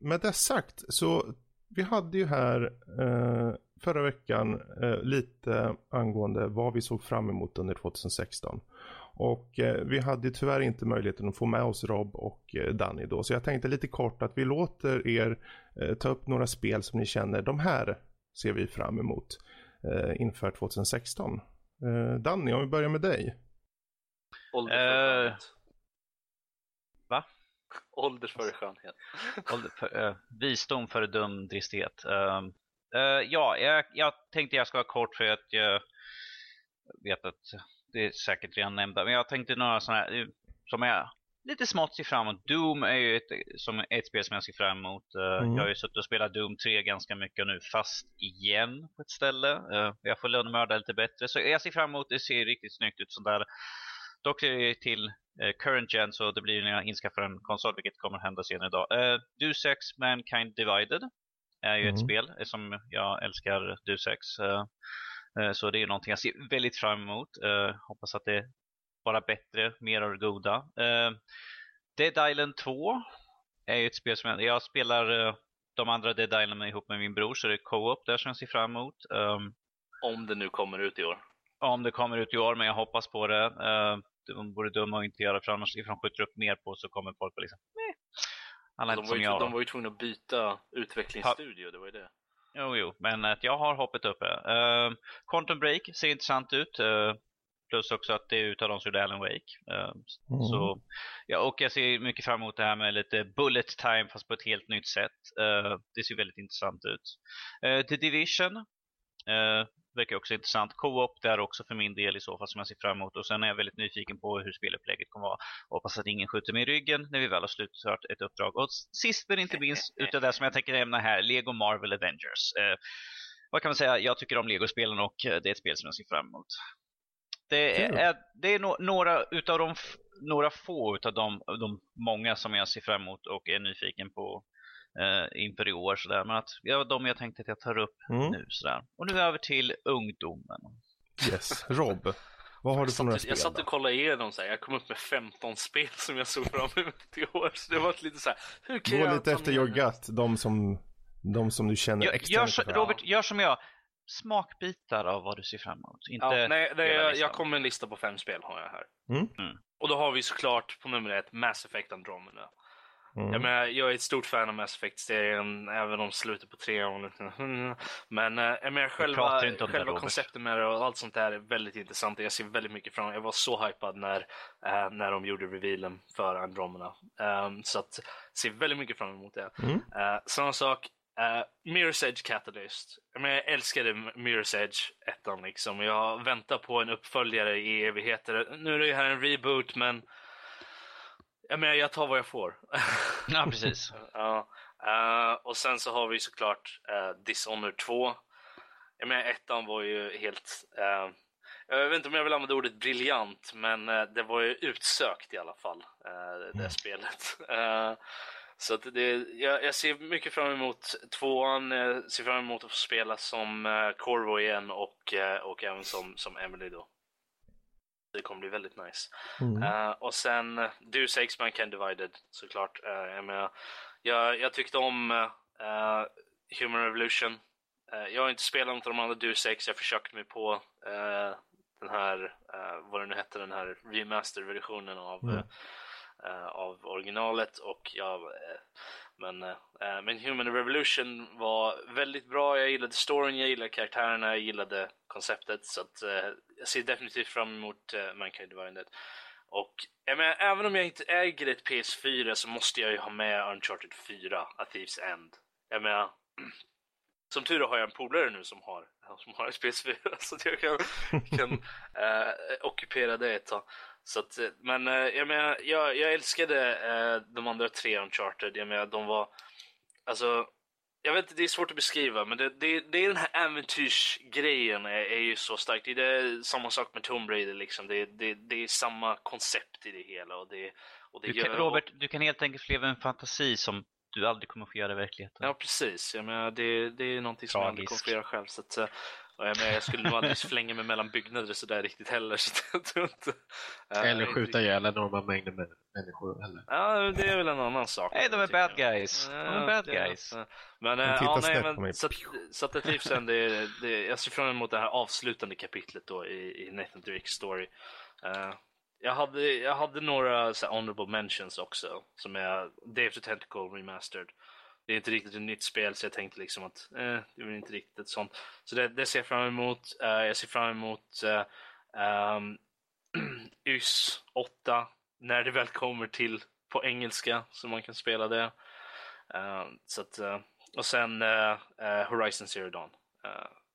[SPEAKER 1] med det sagt så vi hade ju här eh, förra veckan eh, lite angående vad vi såg fram emot under 2016. Och eh, vi hade tyvärr inte möjligheten att få med oss Rob och eh, Danny då. Så jag tänkte lite kort att vi låter er eh, ta upp några spel som ni känner, de här ser vi fram emot eh, inför 2016. Eh, Danny, om vi börjar med dig.
[SPEAKER 3] ålder före
[SPEAKER 4] Eh,
[SPEAKER 3] skönhet.
[SPEAKER 4] va?
[SPEAKER 3] Ålder före skönhet.
[SPEAKER 4] Ålder för, eh, visdom för dum dristhet. Ehm, eh, ja, jag, jag tänkte jag ska vara kort för att jag vet att det är säkert redan nämnda, men jag tänkte några sådana här som är lite smått ser fram emot. Doom är ju ett, som ett spel som jag ser fram emot. Eh,
[SPEAKER 1] mm.
[SPEAKER 4] Jag har ju suttit och spelat Doom 3 ganska mycket nu, fast igen på ett ställe. Eh, jag får lönnmörda lite bättre, så jag ser fram emot det. ser riktigt snyggt ut sådär. Dock är det till eh, current gen, så det blir när jag inskaffar en konsol, vilket kommer hända senare idag. Du 6 Mankind Divided är ju
[SPEAKER 1] mm.
[SPEAKER 4] ett spel som jag älskar, Du 6 så det är någonting jag ser väldigt fram emot. Eh, hoppas att det bara bättre, mer av det goda. Uh, Dead Island 2 är ett spel som jag, jag spelar eh, de andra Dead Island ihop med min bror så det är co-op där som jag ser fram emot. Um,
[SPEAKER 3] Om det nu kommer ut i år.
[SPEAKER 4] om det kommer ut i år, men jag hoppas på det. De vore dumma att inte göra för annars ifall de skjuter upp mer på så kommer folk att liksom. Alla är
[SPEAKER 3] De var, ju,
[SPEAKER 4] jag.
[SPEAKER 3] de var ju tvungna att byta utvecklingsstudio, det var ju det.
[SPEAKER 4] Jo, jo, men att jag har hoppet uppe. Uh, Quantum Break ser intressant ut. eh, plus också att det är utav de som gjorde Alan Wake. Eh,
[SPEAKER 1] Mm.
[SPEAKER 4] Så, ja, och jag ser mycket fram emot det här med lite bullet time fast på ett helt nytt sätt. Eh, det ser väldigt intressant ut. Uh, The Division uh, verkar också intressant. Co-op där också för min del i så fall som jag ser fram emot. Och sen är jag väldigt nyfiken på hur spelupplägget kommer vara. Hoppas att ingen skjuter mig i ryggen när vi väl har slutfört ett uppdrag. Och sist men inte minst utav det som jag tänker nämna här, Lego Marvel Avengers. Eh, vad kan man säga? Jag tycker om Lego-spelen och eh, det är ett spel som jag ser fram emot. Det är, är, det är no, några utav de, några få utav de, de många som jag ser fram emot och är nyfiken på eh, inför i år. Sådär. Men att, ja, de jag tänkte att jag tar upp
[SPEAKER 1] Mm.
[SPEAKER 4] nu. Sådär. Och nu över till ungdomen.
[SPEAKER 1] Yes, Rob. Vad har du
[SPEAKER 3] Jag
[SPEAKER 1] för några
[SPEAKER 3] satt,
[SPEAKER 1] spel?
[SPEAKER 3] jag satt och kollade igenom så här. jag kom upp med 15 spel som jag såg fram emot i år. Så det var lite så här, hur kan
[SPEAKER 1] Gå
[SPEAKER 3] jag
[SPEAKER 1] lite efter your gut, de som, de som du känner
[SPEAKER 4] Gör,
[SPEAKER 1] extra
[SPEAKER 4] gör så. Robert, gör som jag. Smakbitar av vad du ser fram emot. Inte
[SPEAKER 3] Ja, nej, nej, jag, jag kom med en lista på fem spel har jag här.
[SPEAKER 1] Mm.
[SPEAKER 4] Mm.
[SPEAKER 3] Och då har vi såklart på nummer ett Mass Effect Andromeda.
[SPEAKER 1] Mm.
[SPEAKER 3] Jag, menar, jag är ett stort fan av Mass Effect-serien, även om slutet på trean. Men eh, jag menar, själva,
[SPEAKER 4] det,
[SPEAKER 3] själva
[SPEAKER 4] Robert.
[SPEAKER 3] konceptet med det och allt sånt där är väldigt intressant. Jag ser väldigt mycket fram Jag var så hypad när, eh, när de gjorde revealen för Andromeda. Um, så att, ser väldigt mycket fram emot det.
[SPEAKER 1] Mm.
[SPEAKER 3] Uh, samma sak, uh, Mirror's Edge Catalyst. Jag, menar, jag älskade Mirror's Edge ettan liksom. Jag väntar på en uppföljare i evigheter. Nu är det här en reboot, men jag menar, jag tar vad jag får.
[SPEAKER 4] Ja, precis.
[SPEAKER 3] Ja, eh, och sen så har vi såklart uh, Dishonored 2. Jag menar, ettan var ju helt... eh, jag vet inte om jag vill använda ordet briljant, men det var ju utsökt i alla fall, eh, det
[SPEAKER 1] Mm.
[SPEAKER 3] spelet. Så att det, jag, jag ser mycket fram emot tvåan, jag ser fram emot att få spela som Corvo igen och, och även som, som Emily då. Det kommer bli väldigt nice.
[SPEAKER 1] Mm.
[SPEAKER 3] Eh, och sen uh, Deus Ex Mankind Divided såklart. Uh, jag, menar, jag, jag tyckte om eh, Human Revolution. Eh, jag har inte spelat något av de andra Deus Ex. Jag försökte mig på eh, den här, eh, vad det nu hette, den här remaster-versionen av,
[SPEAKER 1] Mm.
[SPEAKER 3] eh, av originalet. Och jag, eh, men, eh, men Human Revolution var väldigt bra. Jag gillade storyn, jag gillade karaktärerna, jag gillade konceptet. Så att, eh, jag ser definitivt fram emot uh, Mankind Divided. Och jag menar, även om jag inte äger ett PS4 så måste jag ju ha med Uncharted 4, A Thief's End. Jag menar, som tur är har jag en polare nu som har, som har ett PS4 så att jag kan, kan eh, ockupera det ett tag. Så att, eh, men eh, jag menar, jag, jag älskade eh, de andra tre Uncharted. Jag menar, de var, alltså, jag vet inte, det är svårt att beskriva, men det, det, det är den här äventyrsgrejen är, är ju så starkt. Det är samma sak med Tomb Raider liksom. Det, det, det är samma koncept i det hela och det, och det
[SPEAKER 4] Du kan,
[SPEAKER 3] gör-
[SPEAKER 4] Robert, du kan helt enkelt leva en fantasi som du aldrig kommer få göra i verkligheten.
[SPEAKER 3] Ja, precis. Jag menar, det, det är någonting som jag aldrig kommer
[SPEAKER 4] Tragiskt.
[SPEAKER 3] få göra själv. Så att, jag, menar, jag skulle nog aldrig flänga mig mellan byggnader sådär riktigt heller. Så tror inte, eh,
[SPEAKER 2] Eller skjuta ihjäl enorma mängder med människor heller.
[SPEAKER 3] Ja, det är väl en annan sak.
[SPEAKER 4] Nej, de är bad guys. De är bad
[SPEAKER 3] det är-
[SPEAKER 4] guys.
[SPEAKER 3] Men,
[SPEAKER 1] De
[SPEAKER 3] äh,
[SPEAKER 1] tittar
[SPEAKER 3] ja, nej, men så, att- så att det typ sen, det, det, jag ser fram emot det här avslutande kapitlet då i, i Nathan Drake story. Eh, jag, hade, jag hade några så här, honorable mentions också, som är Dave the Tentacle Remastered. Det är inte riktigt ett nytt spel så jag tänkte liksom att eh, det är väl inte riktigt ett sånt. Så det, det ser jag fram emot. Eh, jag ser fram emot uh, um, YS 8 när det väl kommer till på engelska så man kan spela det. Eh, så att, eh, och sen Horizon Zero Dawn.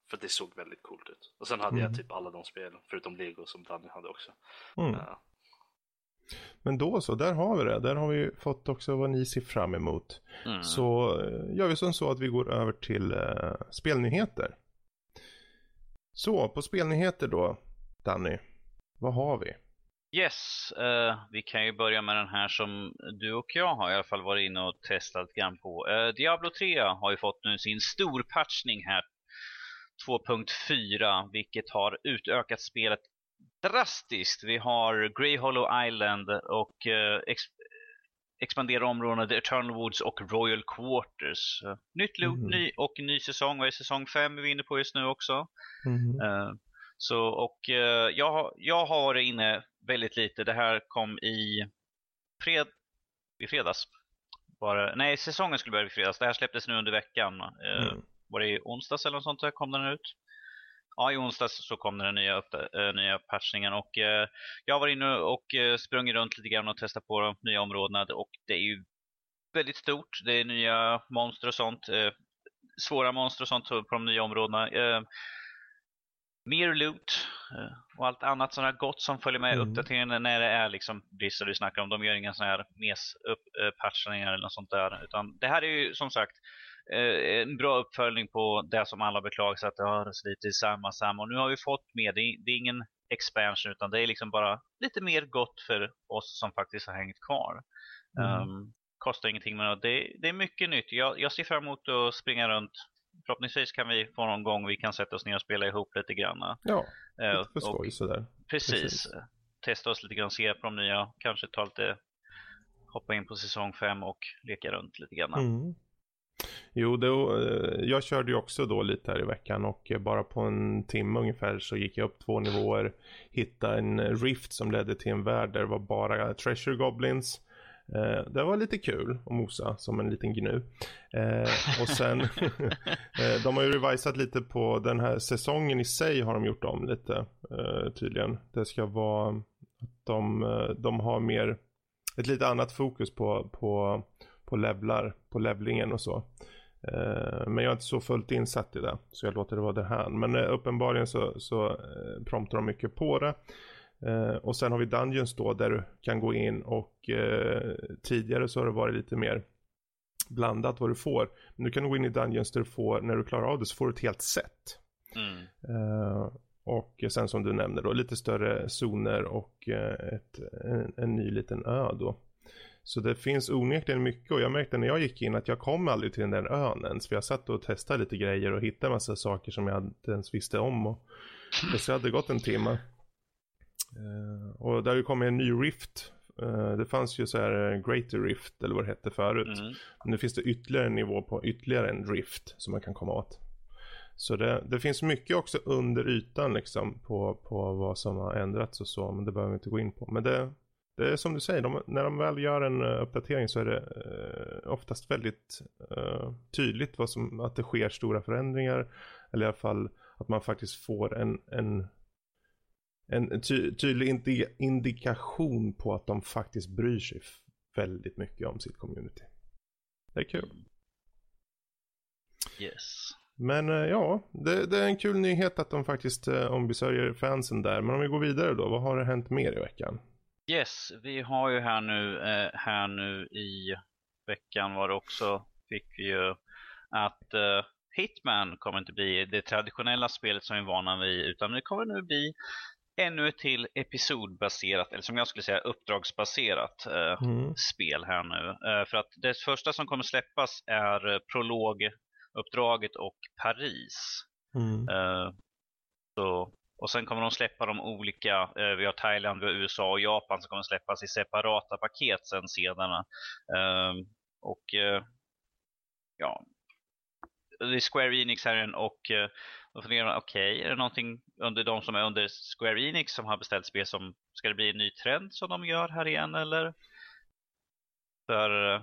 [SPEAKER 3] för det såg väldigt coolt ut. Och sen hade
[SPEAKER 1] Mm.
[SPEAKER 3] jag typ alla de spelen, förutom Lego som Danny hade också.
[SPEAKER 1] Mm. Men då så, där har vi det. Där har vi fått också vad ni ser fram emot.
[SPEAKER 4] Mm.
[SPEAKER 1] Så eh, gör vi som så att vi går över till eh, spelnyheter. Så, på spelnyheter då, Danny. Vad har vi?
[SPEAKER 4] Yes, eh, vi kan ju börja med den här som du och jag har i alla fall varit inne och testat grann på. Eh, Diablo 3 har ju fått nu sin storpatchning här 2.4 vilket har utökat spelet drastiskt. Vi har Grey Hollow Island och eh, ex expanderar områdena The Eternal Woods och Royal Quarters. Nytt loot
[SPEAKER 1] Mhm.
[SPEAKER 4] ny, och ny säsong. Vad är säsong 5 är vi inne på just nu också?
[SPEAKER 1] Mhm.
[SPEAKER 4] Eh, Så, och eh, jag, har- jag har varit inne väldigt lite. Det här kom i, fred, i fredags. Bara, nej, säsongen skulle börja i fredags. Det här släpptes nu under veckan. Eh,
[SPEAKER 1] Mm.
[SPEAKER 4] Var det i onsdags eller något sånt där kom den ut? Ja, i onsdags så kom den nya, upp, äh, nya patchningen och eh, jag var inne och uh, sprungit runt lite grann och testat på de nya områdena och det är ju väldigt stort. Det är nya monster och sånt. eh, svåra monster och sånt på de nya områdena. Eh, mer loot eh, och allt annat sådant gott som följer med
[SPEAKER 1] Mm.
[SPEAKER 4] uppdateringen när det är liksom Blizzard vi snackar om. De gör inga sådana här mes upp, eh, patchningar eller något sånt där. Utan det här är ju som sagt eh, en bra uppföljning på det som alla beklagar sig att det har lite samma samma. Och nu har vi fått med, det är, det är ingen expansion utan det är liksom bara lite mer gott för oss som faktiskt har hängt kvar.
[SPEAKER 1] Mm.
[SPEAKER 4] Um, kostar ingenting men det, det är mycket nytt. Jag, jag ser fram emot att springa runt. Förhoppningsvis kan vi få någon gång vi kan sätta oss ner och spela ihop lite grann.
[SPEAKER 1] Ja,
[SPEAKER 4] Eh,
[SPEAKER 1] lite för skoj sådär.
[SPEAKER 4] precis.
[SPEAKER 1] precis.
[SPEAKER 4] Testa oss lite grann, se på de nya. Kanske ta lite, hoppa in på säsong 5 och leka runt lite grann.
[SPEAKER 1] Mm. Jo, då, eh, jag körde ju också då lite här i veckan och eh, bara på en timme ungefär så gick jag upp två nivåer. Hittade en rift som ledde till en värld där det var bara treasure goblins. Eh, det var lite kul att mosa som en liten gnu. Eh, och sen, eh, de har ju revisat lite på den här säsongen i sig har de gjort om lite eh, tydligen. Det ska vara att de, eh, de har mer, ett lite annat fokus på, på på levlar, på levlingen och så. Eh, men jag är inte så fullt insatt i det, så jag låter det vara det här. Men eh, uppenbarligen så, så eh, promptar de mycket på det. Och sen har vi Dungeons då där du kan gå in och tidigare så har det varit lite mer blandat vad du får. Men nu kan du gå in i Dungeons där du får, när du klarar av det så får du ett helt set.
[SPEAKER 4] Mm.
[SPEAKER 1] Och sen som du nämnde då lite större zoner och ett, en, en ny liten ö då. Så det finns onekligen mycket och jag märkte när jag gick in att jag kom aldrig till den där ön ens. För jag satt och testade lite grejer och hittade massa saker som jag inte ens visste om. Och det hade gått en timme. Uh, och där kom en ny Rift. Uh, det fanns ju så här Greater Rift eller vad det hette förut. Mm. Nu finns det ytterligare en nivå på ytterligare en Rift som man kan komma åt. Så det, det, finns mycket också under ytan liksom på, på vad som har ändrats och så. Men det behöver vi inte gå in på. Men det, det är som du säger, de, när de väl gör en uh, uppdatering så är det uh, oftast väldigt uh, tydligt vad som, att det sker stora förändringar. Eller i alla fall att man faktiskt får en, en, en ty, tydlig indi indikation på att de faktiskt bryr sig väldigt mycket om sitt community. Det är kul.
[SPEAKER 4] Yes.
[SPEAKER 1] Men ja, det, det, är en kul nyhet att de faktiskt ombesörjer fansen där. Men om vi går vidare då, vad har det hänt mer i veckan?
[SPEAKER 4] Yes, vi har ju här nu, eh, här nu i veckan var det också, fick vi ju att eh, Hitman kommer inte bli det traditionella spelet som vi är vana vid, utan det kommer nu bli ännu ett till episodbaserat, eller som jag skulle säga uppdragsbaserat eh, mm. spel här nu. Eh, för att det första som kommer släppas är prologuppdraget och Paris. Mm. Eh, så och sen kommer de släppa de olika, eh, vi har Thailand, vi har USA och Japan som kommer släppas i separata paket sen senare. Eh, och eh, ja, det är Square Enix här och eh, då funderar man, okej, okay, är det någonting under de som är under Square Enix som har beställt spel som, ska det bli en ny trend som de gör här igen eller? För eh,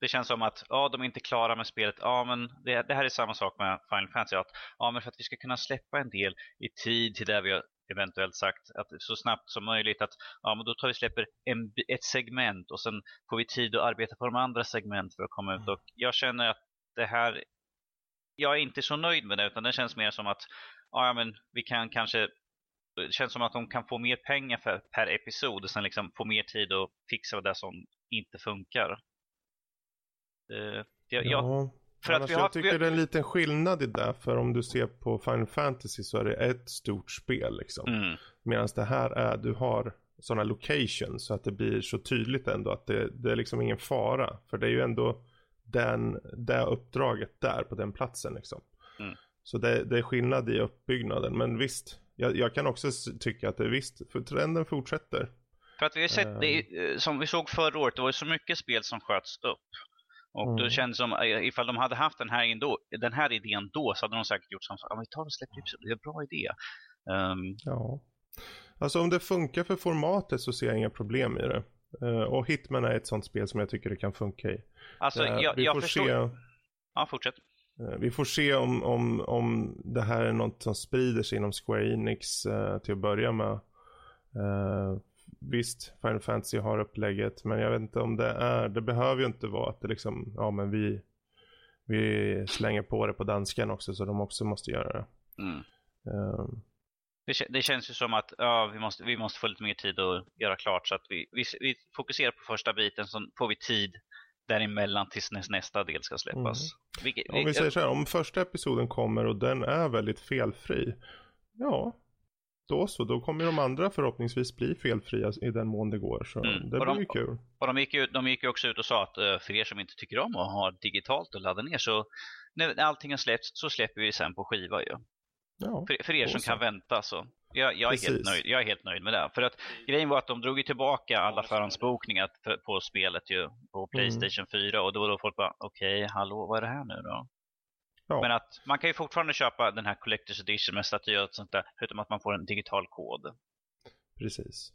[SPEAKER 4] det känns som att ja, de är inte klara med spelet. Ja, men det, det här är samma sak med Final Fantasy. Att, ja, men för att vi ska kunna släppa en del i tid till det vi har eventuellt sagt att så snabbt som möjligt att ja, men då tar vi släpper en, ett segment och sen får vi tid att arbeta på de andra segment för att komma ut. Mm. Och jag känner att det här, jag är inte så nöjd med det utan det känns mer som att ja, men vi kan kanske det känns som att de kan få mer pengar för, per episod och sen liksom få mer tid att fixa det som inte funkar.
[SPEAKER 1] Uh, jag, ja. För att vi har, jag tycker vi... det är en liten skillnad i det. För om du ser på Final Fantasy så är det ett stort spel liksom. Mm. Medan det här är, du har sådana locations så att det blir så tydligt ändå att det, det är liksom ingen fara. För det är ju ändå den, det uppdraget där på den platsen liksom. Mm. Så det, det, är skillnad i uppbyggnaden. Men visst, jag, jag, kan också tycka att det är visst, för trenden fortsätter.
[SPEAKER 4] För att vi har sett, det, ehm. som vi såg förra året, det var ju så mycket spel som sköts upp. Och mm. då känns det som, eh, ifall de hade haft den här, ändå, den här idén då så hade de säkert gjort som så, vi tar och släpper episod, det är en bra idé. Um...
[SPEAKER 1] ja. Alltså om det funkar för formatet så ser jag inga problem i det. Uh, och Hitman är ett sånt spel som jag tycker det kan funka i.
[SPEAKER 4] Alltså uh, jag, vi jag får förstår. Se, ja, fortsätt.
[SPEAKER 1] Uh, vi får se om, om, om det här är något som sprider sig inom Square Enix till att börja med visst, Final Fantasy har upplägget, men jag vet inte om det är, det behöver ju inte vara att det liksom, ja men vi, vi slänger på det på dansken också så de också måste göra det. Mm.
[SPEAKER 4] Um. Det, det, känns ju som att ja, vi, måste, vi måste få lite mer tid att göra klart så att vi, vi, vi fokuserar på första biten så får vi tid däremellan tills nästa del ska släppas.
[SPEAKER 1] Mm. Vi, vi, om vi säger så här, om första episoden kommer och den är väldigt felfri, ja, då så, då kommer de andra förhoppningsvis bli felfria i den mån det går. Så mm. det blir ju kul.
[SPEAKER 4] Och de gick, ju, de gick ju också ut och sa att eh, för er som inte tycker om att ha digitalt och ladda ner så när allting har släppts så släpper vi sen på skiva ju. Ja, för, för er som så. kan vänta så. Jag, jag är helt nöjd, jag är helt nöjd med det. För att grejen var att de drog ju tillbaka alla förhandsbokningar på spelet ju på mm. Playstation mm. 4 och då var då folk bara okej, okay, hallå, vad är det här nu då? Ja. Men att man kan ju fortfarande köpa den här Collector's Edition med statyer och sånt där, förutom att man får en digital kod.
[SPEAKER 1] Precis.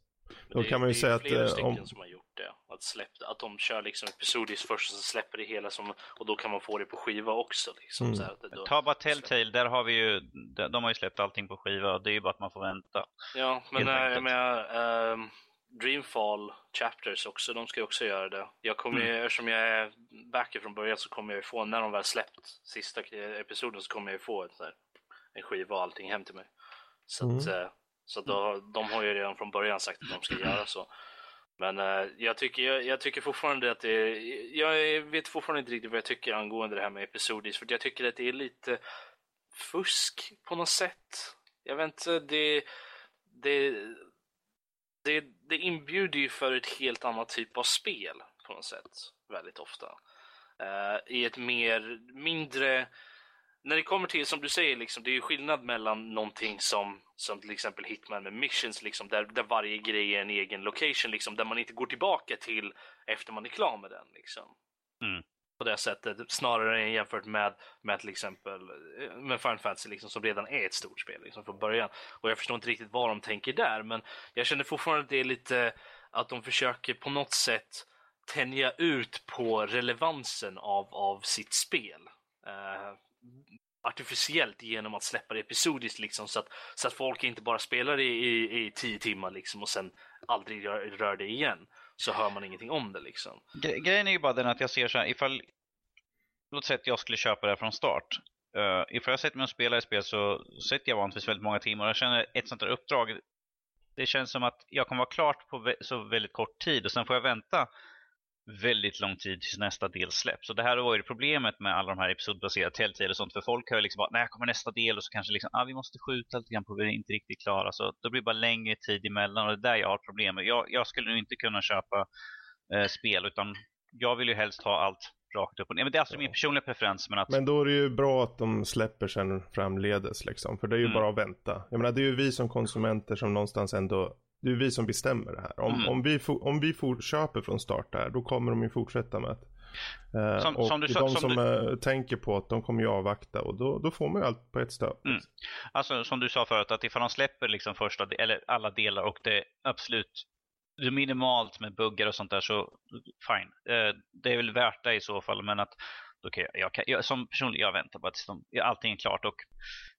[SPEAKER 1] Då kan man ju säga att... Det är flera
[SPEAKER 3] eh, stycken om... som har gjort det. Att, släpp, att de kör liksom episodiskt först och så släpper det hela som, och då kan man få det på skiva också. Liksom, mm. så här,
[SPEAKER 4] då, Ta bara Telltale, där har vi ju, de har ju släppt allting på skiva och det är ju bara att man får vänta.
[SPEAKER 3] Ja, men äh, jag menar, äh, Dreamfall Chapters också, de ska ju också göra det. Jag kommer mm. ju, eftersom jag är backer från början så kommer jag ju få, när de väl släppt sista episoden så kommer jag ju få ett, där, en skiva och allting hem till mig. Så, mm. att, eh, så att då, de har ju redan från början sagt att de ska göra så. Men uh, jag, tycker, jag, jag, tycker fortfarande att det är, jag vet fortfarande inte riktigt vad jag tycker angående det här med episodiskt, för jag tycker att det är lite fusk på något sätt. jag vet inte, det, det, det, det inbjuder ju för ett helt annat typ av spel på något sätt, väldigt ofta. Uh, I ett mer, mindre, när det kommer till, som du säger, liksom, det är ju skillnad mellan någonting som, som till exempel Hitman med missions, liksom, där, där varje grej är en egen location, liksom, där man inte går tillbaka till efter man är klar med den. Liksom.
[SPEAKER 4] Mm.
[SPEAKER 3] På det sättet, snarare än jämfört med, med till exempel eh, med Final Fantasy liksom, som redan är ett stort spel liksom, från början. Och jag förstår inte riktigt vad de tänker där, men jag känner fortfarande att det är lite att de försöker på något sätt tänja ut på relevansen av, av sitt spel. Uh, artificiellt genom att släppa det episodiskt liksom så att, så att folk inte bara spelar i, i, i tio timmar liksom och sen aldrig rör, rör det igen. Så hör man ingenting om det liksom.
[SPEAKER 4] Gre grejen är ju bara den att jag ser så här, ifall låt säga att jag skulle köpa det här från start. Uh, ifall jag sätter mig och spelar ett spel så sätter jag vanligtvis väldigt många timmar jag känner ett sånt här uppdrag det känns som att jag kommer vara klart på så väldigt kort tid och sen får jag vänta väldigt lång tid tills nästa del släpps. Och det här var ju problemet med alla de här episodbaserade Telltale och sånt. För folk har ju liksom bara, när kommer nästa del? Och så kanske liksom, ah, vi måste skjuta lite grann på, vi är inte riktigt klara. Så då blir det bara längre tid emellan och det är där jag har problemet. Jag, jag skulle inte kunna köpa eh, spel utan jag vill ju helst ha allt rakt upp och ner. Men det är alltså ja. min personliga preferens. Men, att...
[SPEAKER 1] men då är det ju bra att de släpper sen framledes liksom. För det är ju mm. bara att vänta. Jag menar det är ju vi som konsumenter som någonstans ändå det är vi som bestämmer det här. Om, mm. om vi, om vi for, köper från start där, då kommer de ju fortsätta med det. Uh, som, och som du, de som, som du... Eh, tänker på att de kommer ju avvakta och då, då får man ju allt på ett stöp. Mm.
[SPEAKER 4] Alltså som du sa förut, att ifall de släpper liksom första, eller alla delar och det är absolut det är minimalt med buggar och sånt där så fine. Uh, det är väl värt det i så fall men att jag, jag, kan, jag som person, jag väntar bara tills de, allting är klart och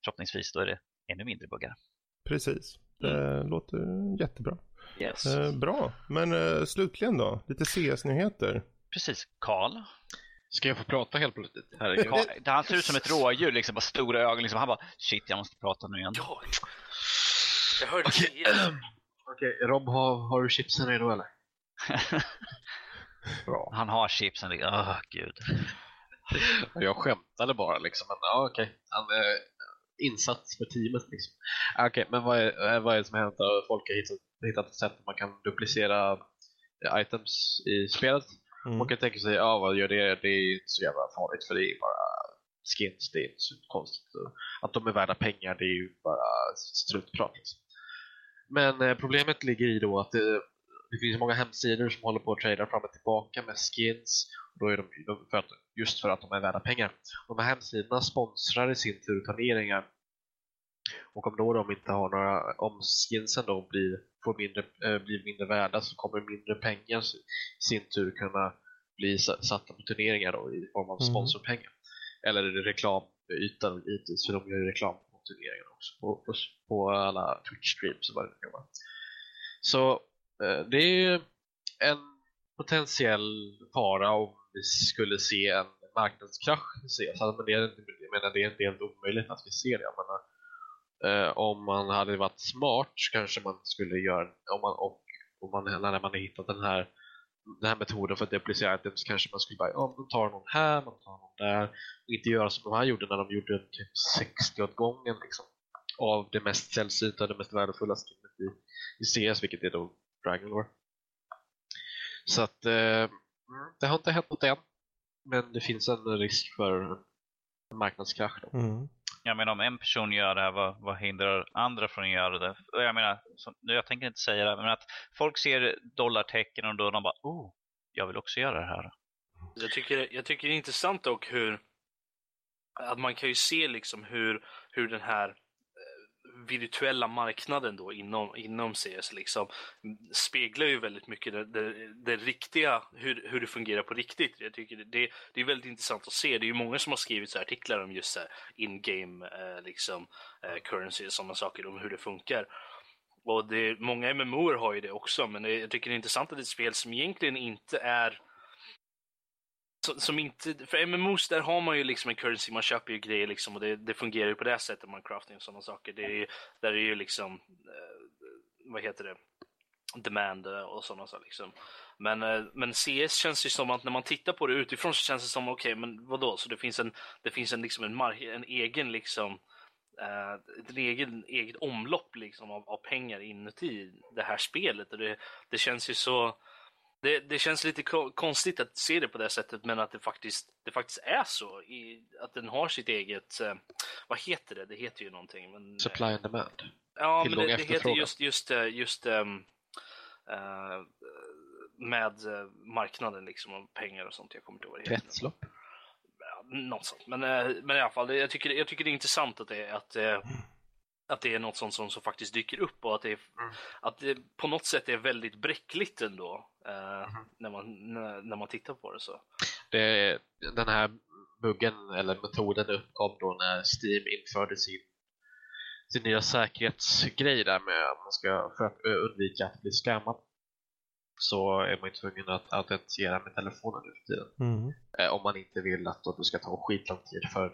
[SPEAKER 4] förhoppningsvis då är det ännu mindre buggar.
[SPEAKER 1] Precis. Det mm. låter jättebra.
[SPEAKER 3] Yes.
[SPEAKER 1] Eh, bra, men eh, slutligen då, lite CS-nyheter.
[SPEAKER 4] Precis, Karl.
[SPEAKER 2] Ska jag få prata helt plötsligt?
[SPEAKER 4] Herregud. han ser ut som ett rådjur, liksom, bara stora ögon. Liksom. Han bara, shit, jag måste prata nu igen.
[SPEAKER 3] Ja, jag hörde
[SPEAKER 2] Okej, okay. okay. Rob, har, har du chipsen redo eller?
[SPEAKER 4] Bra. Han har chipsen, åh oh, gud.
[SPEAKER 2] jag skämtade bara liksom, men ja, okej. Okay. eh, insats för teamet. Liksom. Ah, okej, okay, men vad är, eh, vad är det som har hänt? Folk har hittat, hittat ett sätt att man kan duplicera eh, items i spelet. Mm. Och jag tänker sig, ja vad gör det? Det är inte så jävla farligt för det är bara skins, det är inte så konstigt. Att de är värda pengar, det är ju bara strutprat. Liksom. Men eh, problemet ligger i då att det, det finns många hemsidor som håller på att trada fram och tillbaka med skins. Och då är de, för att, just för att de är värda pengar. De här hemsidorna sponsrar i sin tur turneringar. Och om då de inte har några, om skinsen då blir, får mindre, äh, blir mindre värda så kommer mindre pengar i sin tur kunna bli satta på turneringar då, i form av mm. sponsorpengar. Eller reklamyta givetvis, för de gör ju reklam på turneringar också. På, på, på alla Twitch-streams och vad det kan vara. Så Eh, det är en potentiell fara om vi skulle se en marknadskrasch men det är, jag menar, det är inte helt omöjligt att vi ser det. Jag menar, eh, om man hade varit smart kanske man skulle göra om man, och, om man, när man har hittat den här, den här metoden för att duplicera items kanske man skulle bara, ja, man tar någon här, man tar någon där och inte göra som de här gjorde när de gjorde typ 60 åt gången liksom, av det mest sällsynta, det mest värdefulla skinnet i, i CS, vilket är då Dragonlore. Så att eh, det har inte hänt något än. Men det finns en risk för marknadskrasch. Då.
[SPEAKER 1] Mm.
[SPEAKER 4] Jag menar om en person gör det här, vad, vad hindrar andra från att göra det? Jag menar, så, jag tänker inte säga det, men att folk ser dollartecken och då de bara, oh, jag vill också göra det här.
[SPEAKER 3] Jag tycker, jag tycker det är intressant dock hur, att man kan ju se liksom hur, hur den här virtuella marknaden då inom, inom CS liksom speglar ju väldigt mycket det, det, det riktiga, hur, hur det fungerar på riktigt. Jag tycker det, det är väldigt intressant att se. Det är ju många som har skrivit så artiklar om just in-game eh, liksom, eh, currency och sådana saker, om hur det funkar. Och det, många MMOer har ju det också, men jag tycker det är intressant att det är ett spel som egentligen inte är som inte, för MMOs där har man ju liksom en currency, man köper ju grejer liksom och det, det fungerar ju på det sättet man crafting och sådana saker. Det är ju, där är ju liksom, eh, vad heter det, demand eh, och sådana saker liksom. Men, eh, men CS känns ju som att när man tittar på det utifrån så känns det som, okej, okay, men vadå, så det finns en, det finns en liksom en, mark, en egen liksom eh, ett egen, eget omlopp liksom av, av pengar inuti det här spelet. Och det, det känns ju så... Det, det känns lite ko- konstigt att se det på det sättet, men att det faktiskt, det faktiskt är så. I, att den har sitt eget... Eh, vad heter det? Det heter ju någonting. Men,
[SPEAKER 2] Supply and demand.
[SPEAKER 3] Ja, men
[SPEAKER 2] Tillgång
[SPEAKER 3] det,
[SPEAKER 2] och
[SPEAKER 3] det heter just, just, eh, just ehm, eh, med eh, marknaden liksom och pengar och sånt. Jag kommer inte ihåg vad det heter.
[SPEAKER 2] Kretslopp.
[SPEAKER 3] Något sånt. Men, eh, men i alla fall, det- jag tycker, jag tycker det är intressant att det, att, eh, att det är något sånt som, som faktiskt dyker upp och att det, är,
[SPEAKER 2] Mm.
[SPEAKER 3] att det på något sätt är väldigt bräckligt ändå eh,
[SPEAKER 2] Mm-hmm.
[SPEAKER 3] när, man, när, när man tittar på det så.
[SPEAKER 2] Det, den här buggen eller metoden uppkom då när Steam införde sin, sin nya säkerhetsgrej där med att man ska för att undvika att bli scammad så är man ju tvungen att autentisera med telefonen nu för tiden.
[SPEAKER 1] Mm.
[SPEAKER 2] Eh, om man inte vill att då det ska ta skitlång tid för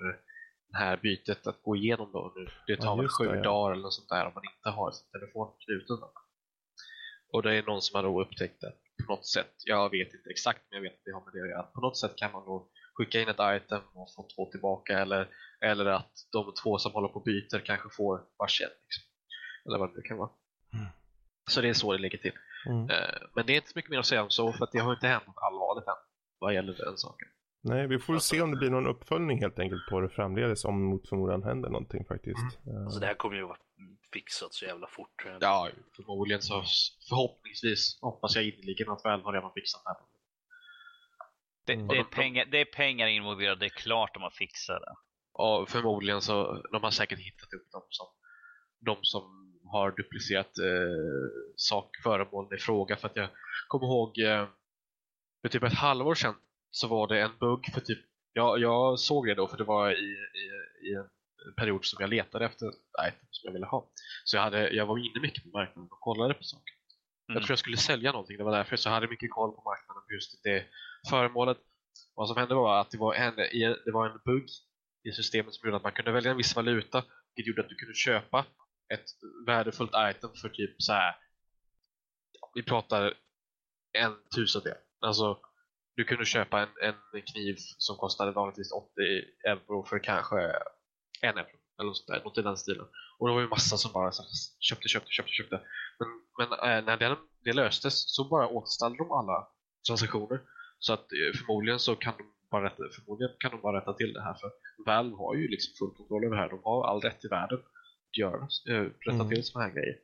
[SPEAKER 2] det här bytet att gå igenom då. Nu. Det tar
[SPEAKER 1] Ja,
[SPEAKER 2] väl sju
[SPEAKER 1] ja.
[SPEAKER 2] dagar eller något sånt där om man inte har sin telefon knuten. Och det är någon som har då upptäckt det på något sätt. Jag vet inte exakt men jag vet att det har med det att göra. På något sätt kan man då skicka in ett item och få två tillbaka eller, eller att de två som håller på och byter kanske får varsin. Liksom. Eller vad det kan vara.
[SPEAKER 1] Mm.
[SPEAKER 2] Så det är så det ligger till.
[SPEAKER 1] Mm.
[SPEAKER 2] Eh, Men det är inte så mycket mer att säga om så för att det har inte hänt något allvarligt än vad gäller den saken.
[SPEAKER 1] Nej, vi får väl se om det blir någon uppföljning helt enkelt på det framledes om mot förmodan händer någonting faktiskt. Eh,
[SPEAKER 3] Alltså det här kommer ju vara fixat så jävla fort.
[SPEAKER 2] Ja, förmodligen så förhoppningsvis hoppas jag innerligen att Valve har redan fixat det här.
[SPEAKER 4] Det,
[SPEAKER 1] Mm.
[SPEAKER 4] det, är pengar, det är pengar involverade, det är klart de har fixat det.
[SPEAKER 2] Och förmodligen så, de har säkert hittat upp dem som de som har duplicerat eh, sak, föremålen i fråga. För att jag kommer ihåg eh, för typ ett halvår sedan så var det en bugg för typ, jag, jag såg det då för det var i, i, i en period som jag letade efter item som jag ville ha. Så jag, hade, jag var inne mycket på marknaden och kollade på saker.
[SPEAKER 4] Mm.
[SPEAKER 2] Jag tror jag skulle sälja någonting, det var därför så jag hade mycket koll på marknaden på just det föremålet. Vad som hände var att det var en, det var en bugg i systemet som gjorde att man kunde välja en viss valuta, vilket gjorde att du kunde köpa ett värdefullt item för typ så här. vi pratar en tusendel. Alltså, du kunde köpa en, en kniv som kostade vanligtvis 80 euro för kanske en euro, eller något sånt där, något i den stilen. Och det var ju massa som bara köpte, köpte, köpte, köpte. Men, men eh, när det, det löstes så bara återställde de alla transaktioner. Så att eh, förmodligen så kan de bara rätta, förmodligen kan de bara rätta till det här för Valve har ju liksom full kontroll över det här. De har all rätt i världen att göra, eh, rätta
[SPEAKER 1] Mm.
[SPEAKER 2] till såna här grejer.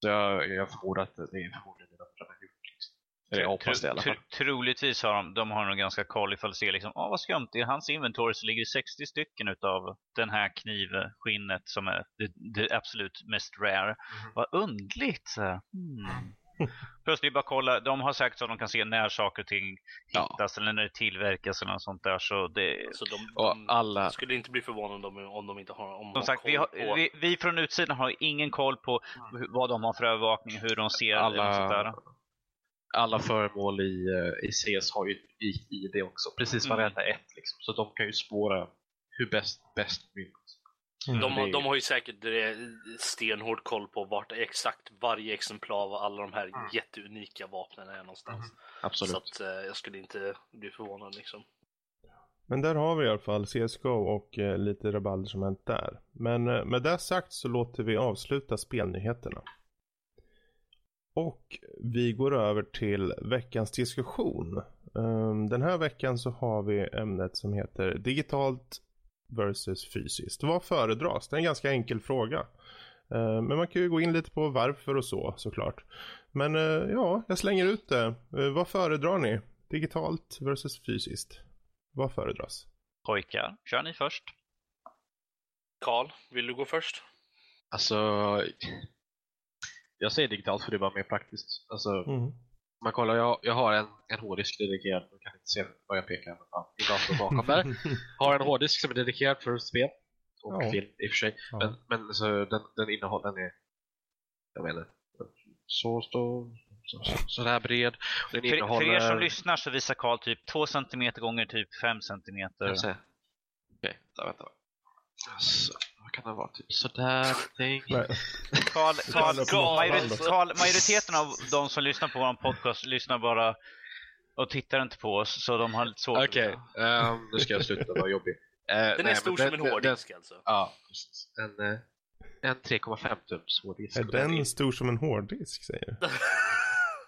[SPEAKER 2] Så jag, jag förmodar att det är förmodligen det de har gjort. Liksom. Eller jag hoppas det i alla fall.
[SPEAKER 4] Tro- Troligtvis har de, de har nog ganska koll ifall de ser liksom, ah, vad skumt, i hans inventory så ligger det 60 stycken utav den här knivskinnet som är det, det absolut mest rare.
[SPEAKER 2] Mhm.
[SPEAKER 4] Vad undligt. Hmm. Plötsligt bara kolla, de har sagt så att de kan se när saker och ting
[SPEAKER 2] Ja.
[SPEAKER 4] hittas eller när det tillverkas eller något sånt där. Så det,
[SPEAKER 3] Så de, de
[SPEAKER 2] alla,
[SPEAKER 3] skulle inte bli förvånade om, om de inte har om de
[SPEAKER 4] som sagt,
[SPEAKER 3] koll
[SPEAKER 4] vi, har,
[SPEAKER 3] på...
[SPEAKER 4] vi, vi från utsidan har ingen koll på hur- vad de har för övervakning, hur de ser eller något sånt där.
[SPEAKER 2] Alla, föremål i, eh, i CS har ju ett ID också. Precis
[SPEAKER 4] Mm.
[SPEAKER 2] varenda ett liksom. Så de kan ju spåra hur bäst, bäst vill.
[SPEAKER 1] Mm.
[SPEAKER 3] De, de har ju säkert eh, stenhård koll på vart exakt varje exemplar av alla de här
[SPEAKER 2] Mm.
[SPEAKER 3] jätteunika vapnen är någonstans.
[SPEAKER 2] Absolut.
[SPEAKER 3] Så att eh, jag skulle inte bli förvånad liksom.
[SPEAKER 1] Men där har vi i alla fall CSGO och eh, lite rabalder som hänt där. Men eh, med det sagt så låter vi avsluta spelnyheterna. Och vi går över till veckans diskussion. Ehm, den här veckan så har vi ämnet som heter digitalt versus fysiskt. Vad föredras? Det är en ganska enkel fråga. Ehm, men man kan ju gå in lite på varför och så såklart. Men eh, ja, jag slänger ut det. Eh, vad föredrar ni? Digitalt versus fysiskt? Vad föredras?
[SPEAKER 4] Pojkar, kör ni först.
[SPEAKER 3] Karl, vill du gå först?
[SPEAKER 2] Alltså, jag säger digitalt för det är bara mer praktiskt. Alltså,
[SPEAKER 1] Mm.
[SPEAKER 2] man kollar, jag, jag har en, en hårddisk dedikerad, man kan inte se vad jag pekar med. Ja, min dator bakom där. Har en hårddisk som är dedikerad för spel. Och
[SPEAKER 1] Ja.
[SPEAKER 2] film i och för sig.
[SPEAKER 1] Ja.
[SPEAKER 2] Men, men så den, den innehåller, den är, jag menar, så stor, så, så, så där bred. Den
[SPEAKER 4] För, för
[SPEAKER 2] innehåller...
[SPEAKER 4] er som lyssnar så visar Karl typ 2 cm gånger typ 5 cm.
[SPEAKER 2] Okej, vänta, vänta. Så, kan det vara? Typ sådär någonting.
[SPEAKER 4] Karl, majori-
[SPEAKER 1] Karl.
[SPEAKER 4] Karl, majoriteten av de som lyssnar på vår podcast lyssnar bara och tittar inte på oss så de har lite svårt
[SPEAKER 2] Okej, ehm, nu ska jag sluta vara jobbig. Eh,
[SPEAKER 3] Den
[SPEAKER 2] nej,
[SPEAKER 3] är stor som en
[SPEAKER 2] den-
[SPEAKER 3] hårddisk alltså.
[SPEAKER 2] Ja, precis. En, eh, en 3,5 tums hårddisk.
[SPEAKER 1] Är
[SPEAKER 2] den är-
[SPEAKER 1] stor som en hårddisk säger du?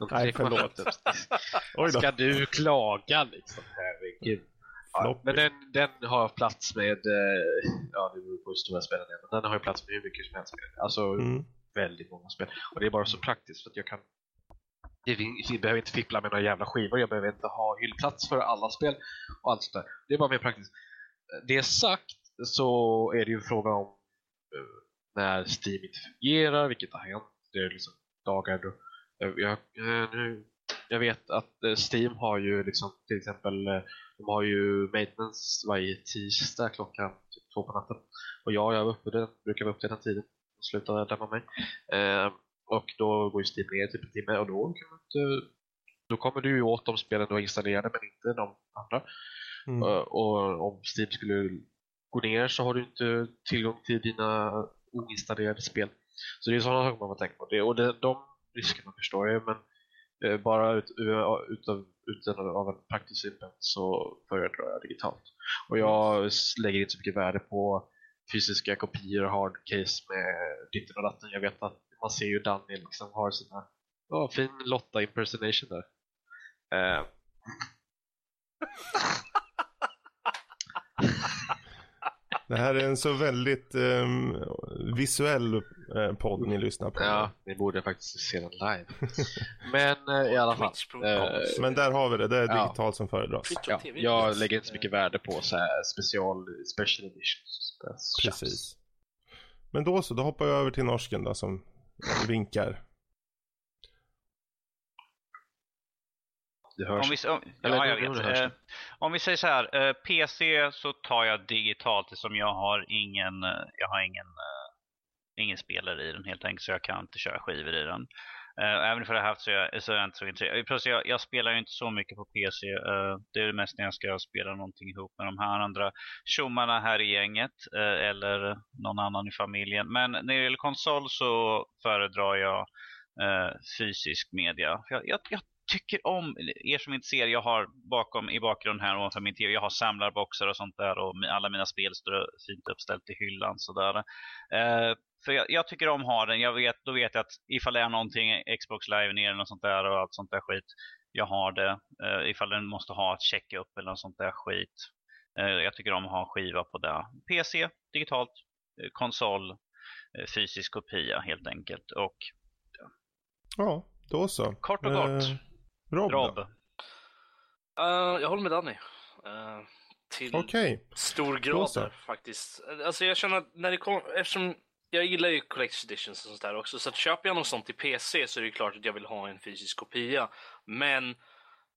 [SPEAKER 1] Nej,
[SPEAKER 2] 3,5
[SPEAKER 1] förlåt.
[SPEAKER 2] Ska du klaga liksom? Herregud.
[SPEAKER 1] Floppy.
[SPEAKER 2] men den, den har plats med, eh, ja det beror på hur stora spelen är, men den har ju plats med hur mycket som helst. Alltså
[SPEAKER 1] Mm.
[SPEAKER 2] väldigt många spel. Och det är bara så praktiskt för att jag kan jag behöver inte fippla med några jävla skivor, jag behöver inte ha hyllplats för alla spel och allt sånt där. Det är bara mer praktiskt. Det sagt så är det ju en fråga om eh, när Steam inte fungerar, vilket har hänt. Det är liksom dagar då eh, jag, eh, nu, jag vet att Steam har ju liksom till exempel de har ju maintenance varje tisdag klockan typ två på natten. Och jag, jag var uppe den, brukar vara uppe den tiden och sluta lämna mig. Eh, och då går ju Steam ner typ en timme och då kan man inte då kommer du ju åt de spelen du har installerade men inte de andra.
[SPEAKER 1] Mm.
[SPEAKER 2] Eh, Och om Steam skulle gå ner så har du inte tillgång till dina oinstallerade spel. Så det är sådana saker man får tänka på. Det, och det, de riskerna förstår jag men Eh, bara ut, eh, utav, utan av en praktisk synpunkt så föredrar jag digitalt. Och jag lägger inte så mycket värde på fysiska kopior och hardcase med ditten och datten. Jag vet att man ser ju Danny liksom har sina oh, fin Lotta impersonation där. Eh,
[SPEAKER 1] Det här är en så väldigt um, visuell eh, podd ni lyssnar på.
[SPEAKER 2] Ja, ni borde faktiskt se den live. Men eh, i alla fall. Eh,
[SPEAKER 1] Men där har vi det, det är
[SPEAKER 2] Ja.
[SPEAKER 1] digitalt som föredras.
[SPEAKER 2] Ja, jag lägger inte så mycket värde på så här special, special editions.
[SPEAKER 1] Precis. Men då så, då hoppar jag över till norsken då som vinkar.
[SPEAKER 4] Om vi, om,
[SPEAKER 2] Eller
[SPEAKER 4] ja, jag vet. Eh, om vi säger så här, eh, PC så tar jag digitalt som jag har ingen, eh, jag har ingen, eh, ingen spelare i den helt enkelt så jag kan inte köra skivor i den. Uh, även för det haft så jag, så är jag inte så intresserad. Plus jag, jag spelar ju inte så mycket på PC. Uh, eh, det är det mest när jag ska spela någonting ihop med de här andra tjommarna här i gänget Uh, eller någon annan i familjen. Men när det gäller konsol så föredrar jag fysisk media. Jag, jag, jag tycker om, er som inte ser, jag har bakom i bakgrunden här ovanför min tv, jag har samlarboxar och sånt där och alla mina spel står fint uppställt i hyllan sådär. För jag, jag tycker om ha den, jag vet, då vet jag att ifall det är någonting, Xbox live ner eller något sånt där och allt sånt där skit, jag har det. Eh, ifall den måste ha ett checkup eller något sånt där skit. Eh, jag tycker om att ha en skiva på det. PC, digitalt, eh, konsol, fysisk kopia helt enkelt. Och
[SPEAKER 1] Ja, då så.
[SPEAKER 4] kort och gott,
[SPEAKER 1] Eh, Rob,
[SPEAKER 4] Rob.
[SPEAKER 3] Eh, jag håller med Danny. Eh, till
[SPEAKER 1] Okej.
[SPEAKER 3] stor grad faktiskt. Alltså jag känner att när det kommer, eftersom jag gillar ju Collector's Editions och sånt där också, så att köper jag något sånt till PC så är det ju klart att jag vill ha en fysisk kopia. Men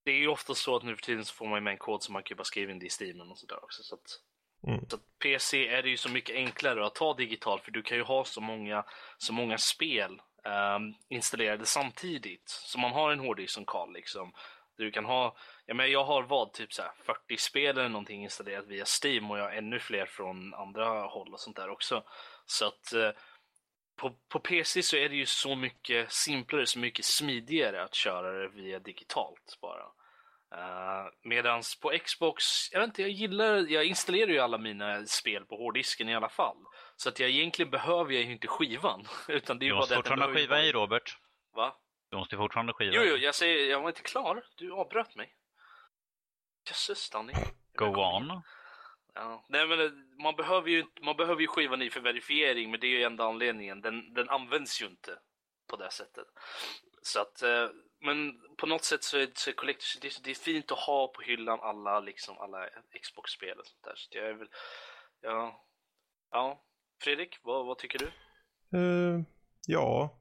[SPEAKER 3] det är ju ofta så att nu för tiden så får man ju med en kod som man kan bara skriva in det i Steamen och sådär också. Så att,
[SPEAKER 1] Mm.
[SPEAKER 3] så att PC är det ju så mycket enklare att ta digitalt för du kan ju ha så många, så många spel ehm, installerade samtidigt. Så man har en hårddisk som Karl liksom. Du kan ha, jag menar jag har vad, typ så här 40 spel eller någonting installerat via Steam och jag har ännu fler från andra håll och sånt där också. Så att eh, på, på PC så är det ju så mycket simplare, så mycket smidigare att köra det via digitalt bara. Uh, medans på Xbox, jag vet inte, jag gillar, jag installerar ju alla mina spel på hårddisken i alla fall. Så att jag egentligen behöver jag ju inte skivan. Utan det är
[SPEAKER 4] Du måste fortfarande
[SPEAKER 3] behöver ju
[SPEAKER 4] skiva
[SPEAKER 3] bara-
[SPEAKER 4] i Robert.
[SPEAKER 3] Va?
[SPEAKER 4] Du måste fortfarande skiva
[SPEAKER 3] Jo, jo, jag säger, jag var inte klar. Du avbröt mig. Jösses, Danny.
[SPEAKER 4] Go on.
[SPEAKER 3] Ja. Nej, men eh, man behöver ju, man behöver ju skivan i för verifiering, men det är ju enda anledningen. Den, den används ju inte på det sättet. Så att, eh, men på något sätt så är, så är Collector's Edition, det är fint att ha på hyllan alla, liksom, alla Xbox-spel och sånt där. Så jag är väl, ja, ja. Fredrik, vad, vad tycker du?
[SPEAKER 1] Uh, ja.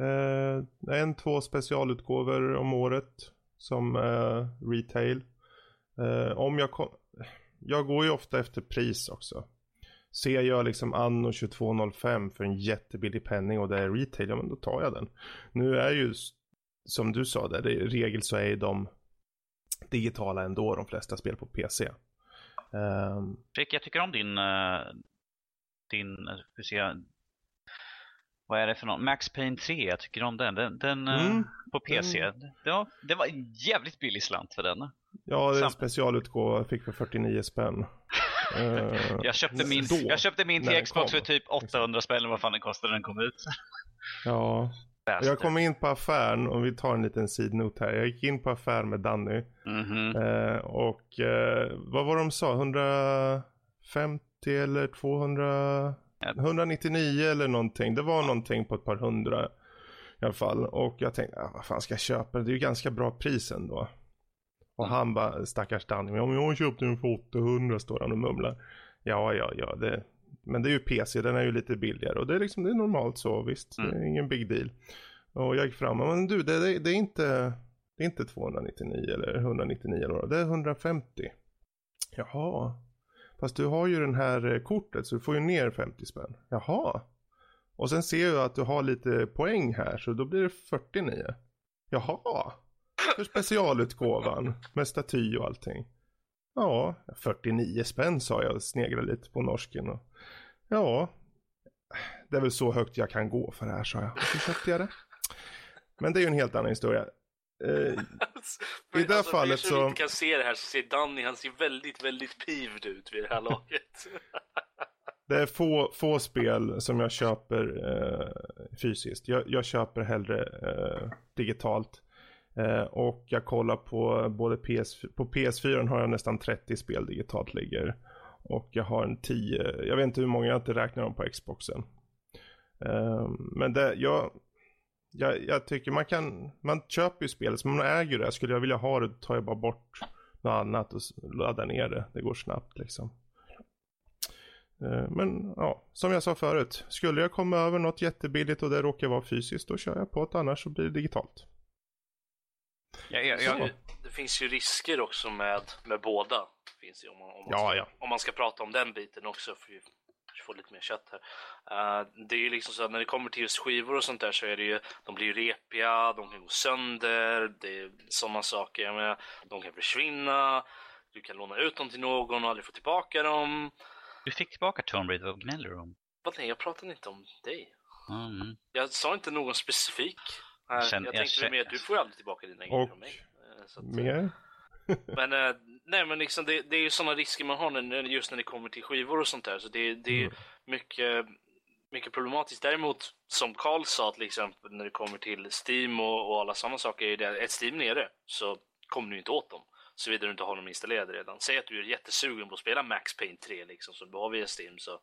[SPEAKER 1] Uh, en, två specialutgåvor om året som uh, retail. Om jag kom... Jag går ju ofta efter pris också. Ser jag liksom anno 2205 för en jättebillig penning och det är retail, ja men då tar jag den. Nu är ju som du sa där, det är, i regel så är ju de digitala ändå de flesta spel på PC. Ehm,
[SPEAKER 4] Rick, jag tycker om din, eh, din, eh, ska vi se, vad är det för någon? Max Payne 3, jag tycker om den. Den, den eh,
[SPEAKER 1] Mm,
[SPEAKER 4] på PC. Ja, det var en jävligt billig slant för den.
[SPEAKER 1] Ja, det är en specialutgåva jag fick för 49 spänn. Eh,
[SPEAKER 4] Jag köpte min,
[SPEAKER 1] då,
[SPEAKER 4] jag köpte min till Xbox
[SPEAKER 1] kom.
[SPEAKER 4] för typ 800 spänn eller vad fan den kostade när den kom ut.
[SPEAKER 1] Ja,
[SPEAKER 4] Bastard.
[SPEAKER 1] jag kom in på affären, om vi tar en liten sidnot här. Jag gick in på affär med Danny.
[SPEAKER 4] Mhm.
[SPEAKER 1] Eh, och eh, vad var de sa? 150 eller 200?
[SPEAKER 4] Ja.
[SPEAKER 1] 199 eller någonting. Det var någonting på ett par hundra i alla fall. Och jag tänkte, ah, vad fan ska jag köpa? Det är ju ganska bra pris ändå. Och han bara, stackars Danny, men om jag köpte den för 800 står han och mumlar. Ja, ja, ja, det, men det är ju PC, den är ju lite billigare och det är liksom, det är normalt så, visst, det är ingen big deal. Och jag gick fram, men du, det, det, det är inte, det är inte 299 eller 199 eller vad, det är 150. Jaha, fast du har ju den här eh, kortet så du får ju ner 50 spänn. Jaha. Och sen ser jag att du har lite poäng här så då blir det 49. Jaha. För specialutgåvan med staty och allting. Ja, 49 spänn sa jag och sneglade lite på norsken. Och, ja, det är väl så högt jag kan gå för det här sa jag. Och så köpte jag det. Men det är ju en helt annan historia. Eh, I det
[SPEAKER 3] alltså,
[SPEAKER 1] fallet så-
[SPEAKER 3] inte kan se det här så ser Danny, han ser väldigt, väldigt pivd ut vid det här laget.
[SPEAKER 1] Det är få, få spel som jag köper eh, fysiskt. Jag, jag köper hellre eh, digitalt. Eh, och jag kollar på både PS, på PS4 har jag nästan 30 spel digitalt ligger. Och jag har en 10, jag vet inte hur många, jag inte räknar dem på Xboxen. Eh, men det, jag, jag, jag tycker man kan, man köper ju spelet, så man äger det. Skulle jag vilja ha det tar jag bara bort något annat och laddar ner det. Det går snabbt liksom. Eh, men ja, som jag sa förut. Skulle jag komma över något jättebilligt och det råkar vara fysiskt, då kör jag på det. Annars så blir det digitalt.
[SPEAKER 4] Jag,
[SPEAKER 3] Så
[SPEAKER 4] jag,
[SPEAKER 3] det, finns ju risker också med, med båda. Finns ju, om, man, om, man
[SPEAKER 1] Ja,
[SPEAKER 3] ska,
[SPEAKER 1] ja.
[SPEAKER 3] om man ska prata om den biten också. För få lite mer kött här. Eh, det är ju liksom så att när det kommer till just skivor och sånt där så är det ju, de blir ju repiga, de kan gå sönder, det är sådana saker. Jag menar, de kan försvinna, du kan låna ut dem till någon och aldrig få tillbaka dem.
[SPEAKER 4] du fick tillbaka Tomb Raider, vad gnäller du om?
[SPEAKER 3] Vad nej, jag pratade inte om dig.
[SPEAKER 4] Mm.
[SPEAKER 3] Jag sa inte någon specifik.
[SPEAKER 4] Jag känner-
[SPEAKER 3] jag
[SPEAKER 4] jag
[SPEAKER 3] tänkte
[SPEAKER 4] känner-
[SPEAKER 3] mer att du får ju aldrig tillbaka dina grejer från mig. Eh, så att,
[SPEAKER 1] Mer?
[SPEAKER 3] Men, eh, nej, men liksom det, det är ju sådana risker man har när, just när det kommer till skivor och sånt där. Så det, det är
[SPEAKER 1] Mm.
[SPEAKER 3] mycket, mycket problematiskt. Däremot, som Carl sa till exempel, när det kommer till Steam och, och alla sådana saker, är det ett Steam nere så kommer du inte åt dem. Såvida du inte har dem installerade redan. Säg att du är jättesugen på att spela Max Payne 3 liksom, så du har via Steam så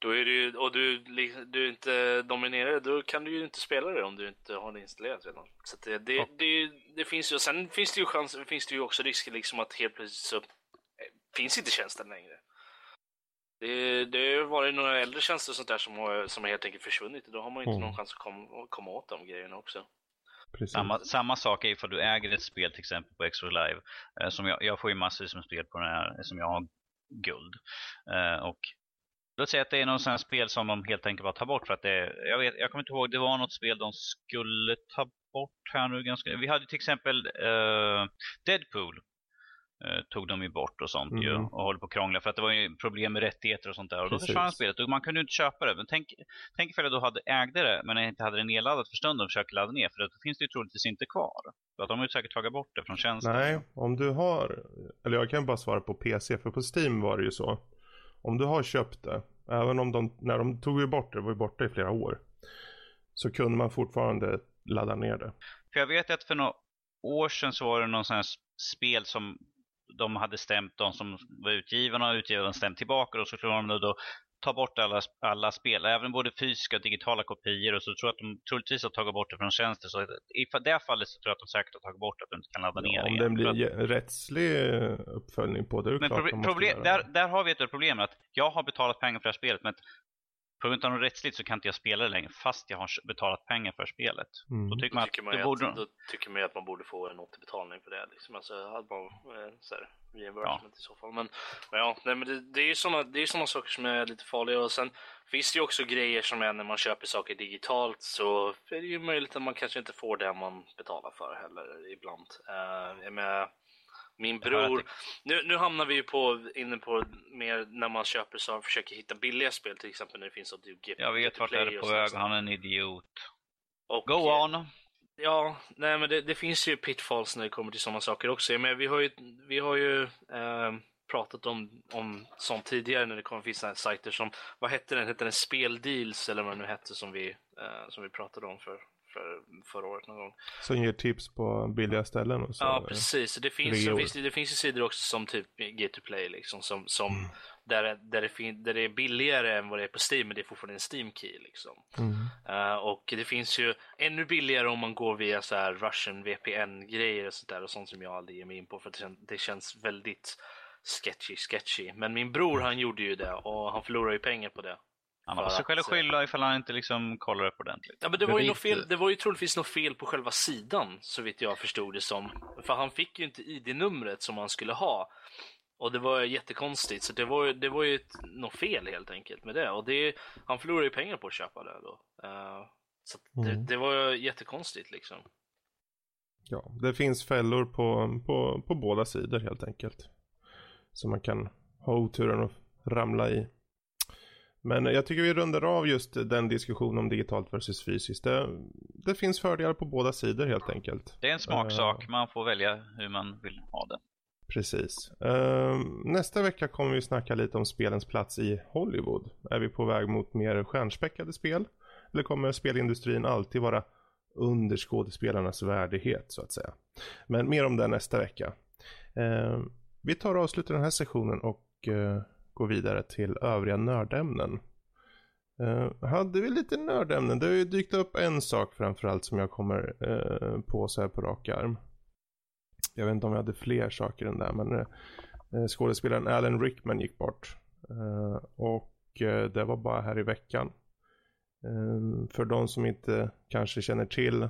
[SPEAKER 3] då är ju, och du, du är inte dominerad, då kan du ju inte spela det om du inte har det installerat redan. Så det, det, det, det finns ju, och sen finns det ju chans, finns det ju också risker liksom att helt plötsligt så eh, finns inte tjänsten längre. Det, det har varit några äldre tjänster och sånt där som har, som har helt enkelt försvunnit och då har man inte
[SPEAKER 1] Mm.
[SPEAKER 3] någon chans att komma, komma åt de grejerna också.
[SPEAKER 1] Precis.
[SPEAKER 4] Samma, samma sak är ifall du äger ett spel till exempel på Xbox Live. Eh, som jag, jag får ju massor med spel på den här som jag har guld. Eh, och låt säga att det är någon sån spel som de helt enkelt bara tar bort för att det, jag, vet, jag kommer inte ihåg, det var något spel de skulle ta bort här nu ganska, vi hade till exempel eh, Deadpool. eh, Tog de ju bort och sånt ju
[SPEAKER 1] Mhm.
[SPEAKER 4] och håller på att krångla för att det var ju problem med rättigheter och sånt där och då
[SPEAKER 1] Precis.
[SPEAKER 4] försvann spelet och man kunde ju inte köpa det. Men tänk, tänk ifall jag då hade ägde det men jag inte hade det nedladdat för stunden och försöker ladda ner för då finns det ju troligtvis inte kvar. Så att de har ju säkert tagit bort det från tjänsten.
[SPEAKER 1] Nej, om du har, eller jag kan bara svara på PC, för på Steam var det ju så. Om du har köpt det, även om de, när de tog ju bort det, det var ju borta i flera år. Så kunde man fortfarande ladda ner det.
[SPEAKER 4] För jag vet att för några år sedan så var det någon sån här spel som de hade stämt de som var utgivarna och utgivarna stämt tillbaka och så skulle de då ta bort alla, alla spel, även både fysiska och digitala kopior och så tror jag att de troligtvis har tagit bort det från tjänsten. Så i det fallet så tror jag att de säkert har tagit bort att du inte kan ladda ner
[SPEAKER 1] Ja, om
[SPEAKER 4] igen.
[SPEAKER 1] det blir
[SPEAKER 4] att-
[SPEAKER 1] rättslig eh, uppföljning på det, är det
[SPEAKER 4] Men
[SPEAKER 1] klart
[SPEAKER 4] proble-
[SPEAKER 1] de
[SPEAKER 4] där,
[SPEAKER 1] det.
[SPEAKER 4] där har vi ett problem att jag har betalat pengar för det här spelet men på grund av något rättsligt så kan inte jag spela det längre fast jag har betalat pengar för spelet.
[SPEAKER 1] Mm.
[SPEAKER 4] Då tycker
[SPEAKER 3] Då
[SPEAKER 4] man
[SPEAKER 3] tycker
[SPEAKER 4] att
[SPEAKER 3] man, ju
[SPEAKER 4] borde...
[SPEAKER 3] att, då tycker man ju att man borde få en återbetalning för det. Liksom. Alltså, att man, eh, så här, reimbursement i så fall. Men, men ja, nej, men det, det är ju sådana det är såna saker som är lite farliga. Och sen finns det ju också grejer som är när man köper saker digitalt så är det ju möjligt att man kanske inte får det man betalar för heller ibland. Uh, jag menar, min bror,
[SPEAKER 4] att
[SPEAKER 3] nu, nu hamnar vi ju på, inne på mer när man köper så försöker hitta billiga spel till exempel när det finns så Get,
[SPEAKER 4] Jag vet vart jag är på väg han är en idiot.
[SPEAKER 3] Och,
[SPEAKER 4] Go
[SPEAKER 3] eh,
[SPEAKER 4] on!
[SPEAKER 3] Ja, nej men det, det finns ju pitfalls när det kommer till sådana saker också. Men vi har ju, vi har ju eh, pratat om, om sånt tidigare när det kommer finnas sådana sajter som, vad hette den, hette den Speldeals eller vad det nu hette som vi, eh, som vi pratade om för, för förra året någon gång.
[SPEAKER 1] Som ger tips på billiga ställen och så.
[SPEAKER 3] Ja, precis. Det finns, det finns, det finns ju sidor också som typ G2Play liksom, som, som
[SPEAKER 1] Mm.
[SPEAKER 3] där, där, det fin, där det är billigare än vad det är på Steam, men det är fortfarande en Steam-key liksom.
[SPEAKER 1] Mm.
[SPEAKER 3] Eh, och det finns ju ännu billigare om man går via så här Russian VPN-grejer och sånt där och sånt som jag aldrig ger mig in på för det, kän, det känns väldigt sketchy, sketchy. Men min bror han gjorde ju det och han förlorar ju pengar på det.
[SPEAKER 4] Han har sig själv att skylla ifall han inte liksom kollar upp ordentligt.
[SPEAKER 3] Ja men det var ju något fel, det var ju troligtvis något fel på själva sidan så vitt jag förstod det som. För han fick ju inte ID-numret som han skulle ha. Och det var jättekonstigt så det var, ju- det var ju ett, något fel helt enkelt med det. Och det, han förlorade ju pengar på att köpa det då. Eh, så det,
[SPEAKER 1] Mm.
[SPEAKER 3] det var ju jättekonstigt liksom.
[SPEAKER 1] Ja, det finns fällor på, på, på båda sidor helt enkelt. Som man kan ha oturen att ramla i. Men jag tycker vi rundar av just den diskussionen om digitalt versus fysiskt. Det, det finns fördelar på båda sidor helt enkelt.
[SPEAKER 4] Det är en smaksak, man får välja hur man vill ha det.
[SPEAKER 1] Precis. Ehm, nästa vecka kommer vi snacka lite om spelens plats i Hollywood. Är vi på väg mot mer stjärnspäckade spel? Eller kommer spelindustrin alltid vara under skådespelarnas värdighet så att säga? Men mer om det nästa vecka. Ehm, vi tar och avslutar den här sessionen och gå vidare till övriga nördämnen. Uh, hade vi lite nördämnen? Det har ju dykt upp en sak framförallt som jag kommer uh, på så här på rak arm. Jag vet inte om jag hade fler saker än det, men uh, skådespelaren Alan Rickman gick bort. Uh, och det var bara här i veckan. För de som inte kanske känner till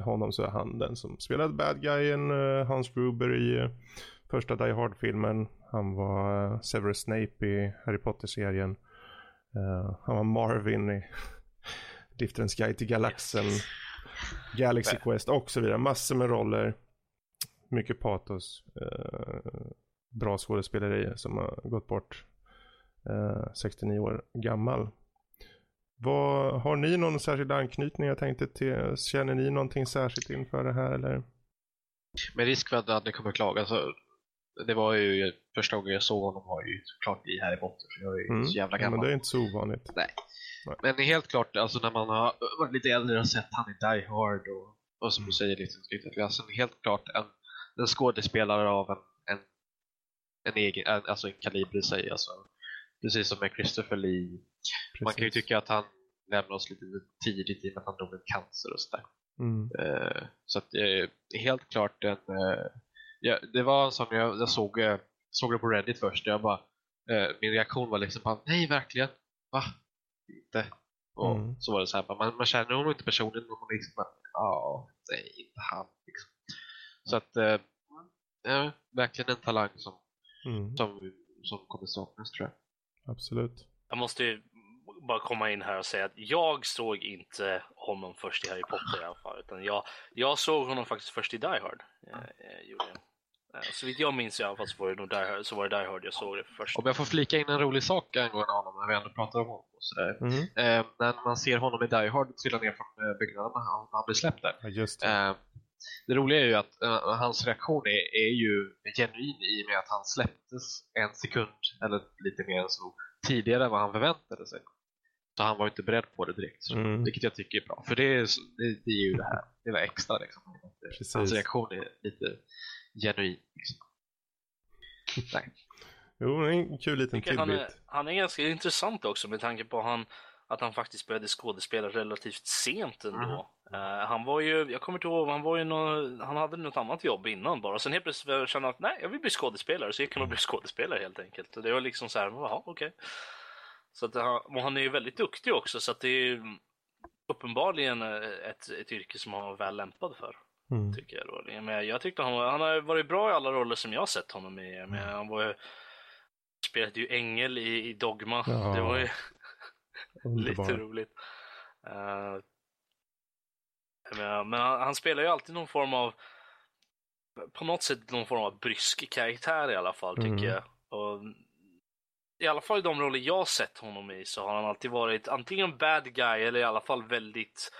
[SPEAKER 1] honom så är han den som spelade bad guyen Hans Gruber i första Die Hard-filmen. Han var eh, Severus Snape i Harry Potter-serien. Eh, han var Marvin i Lifterens Guide till Galaxen. Galaxy Quest och så vidare. Massor med roller. Mycket patos. Eh, bra skådespeleri som har gått bort. Eh, 69 år gammal. Vad, har ni någon särskild anknytning jag tänkte till? Känner ni någonting särskilt inför det här eller?
[SPEAKER 2] Med risk för att Danne kommer klaga så det var ju första gången jag såg honom var ju såklart i Harry Potter för jag är ju så jävla
[SPEAKER 1] Mm. ja,
[SPEAKER 2] gammal.
[SPEAKER 1] men det är inte så ovanligt.
[SPEAKER 2] Men det är helt klart, alltså när man har varit lite äldre och sett han i Die Hard och, och som du säger lite lite alltså helt klart en, en skådespelare av en, en, en egen, en, alltså en kaliber i sig. Alltså, precis som med Christopher Lee. Man kan ju
[SPEAKER 1] Precis.
[SPEAKER 2] tycka att han lämnade oss lite tidigt i och med att han dog med cancer och sådär.
[SPEAKER 1] Mm.
[SPEAKER 2] Eh, så att är helt klart en... Eh, ja, det var en sån, jag, jag såg, eh, såg det på Reddit först, jag bara, eh, min reaktion var liksom bara, nej verkligen, va? Inte. Och
[SPEAKER 1] Mm.
[SPEAKER 2] så var det så här, bara, man, man känner honom inte personligen, men man liksom ja, nej, inte han. Liksom. Så att, eh, ja, verkligen en talang som,
[SPEAKER 1] Mm.
[SPEAKER 2] som, som kommer saknas tror jag.
[SPEAKER 1] Absolut.
[SPEAKER 3] Jag måste ju bara komma in här och säga att jag såg inte honom först i Harry Potter i alla fall. Utan jag, jag såg honom faktiskt först i Die Hard. Eh, eh, gjorde jag. Eh, Så vitt jag minns i alla fall så var det nog Die Hard, så var det Die Hard jag såg det först.
[SPEAKER 2] Om jag får flika in en rolig sak angående honom när vi ändå pratar om honom. Och sådär.
[SPEAKER 1] Mm.
[SPEAKER 2] Eh, när man ser honom i Die Hard trilla ner från eh, byggnaden när han, blir släppt där.
[SPEAKER 1] Ja, just det.
[SPEAKER 2] Eh, det roliga är ju att eh, hans reaktion är, är ju genuin i och med att han släpptes en sekund, eller lite mer än så, tidigare än vad han förväntade sig. Så han var inte beredd på det direkt.
[SPEAKER 1] Mm.
[SPEAKER 2] Vilket jag tycker är bra. För det är, det, det är ju det här, det var extra liksom.
[SPEAKER 1] Precis.
[SPEAKER 2] Hans reaktion är lite genuin. Liksom. Nej.
[SPEAKER 1] Jo, en kul liten
[SPEAKER 3] tycker han, är, han är ganska intressant också med tanke på han, att han faktiskt började skådespela relativt sent ändå. Eh, han var ju, jag kommer inte ihåg, han var ju nå, han hade något annat jobb innan bara. Sen helt plötsligt kände han att nej, jag vill bli skådespelare. Så gick han och blev skådespelare helt enkelt. Och det var liksom så här, jaha, okej. Så att han, och han är ju väldigt duktig också, så att det är ju uppenbarligen eh, ett, ett yrke som han var väl lämpad för.
[SPEAKER 1] Mm.
[SPEAKER 3] Tycker jag då. Men jag tyckte han, han har varit bra i alla roller som jag har sett honom i. Men han var ju, spelade ju ängel i, i Dogma.
[SPEAKER 1] Ja.
[SPEAKER 3] Det var ju lite roligt. Eh, men han, han spelar ju alltid någon form av på något sätt någon form av brysk karaktär i alla fall tycker
[SPEAKER 1] Mm.
[SPEAKER 3] jag. Och, I alla fall i de roller jag sett honom i så har han alltid varit antingen bad guy eller i alla fall väldigt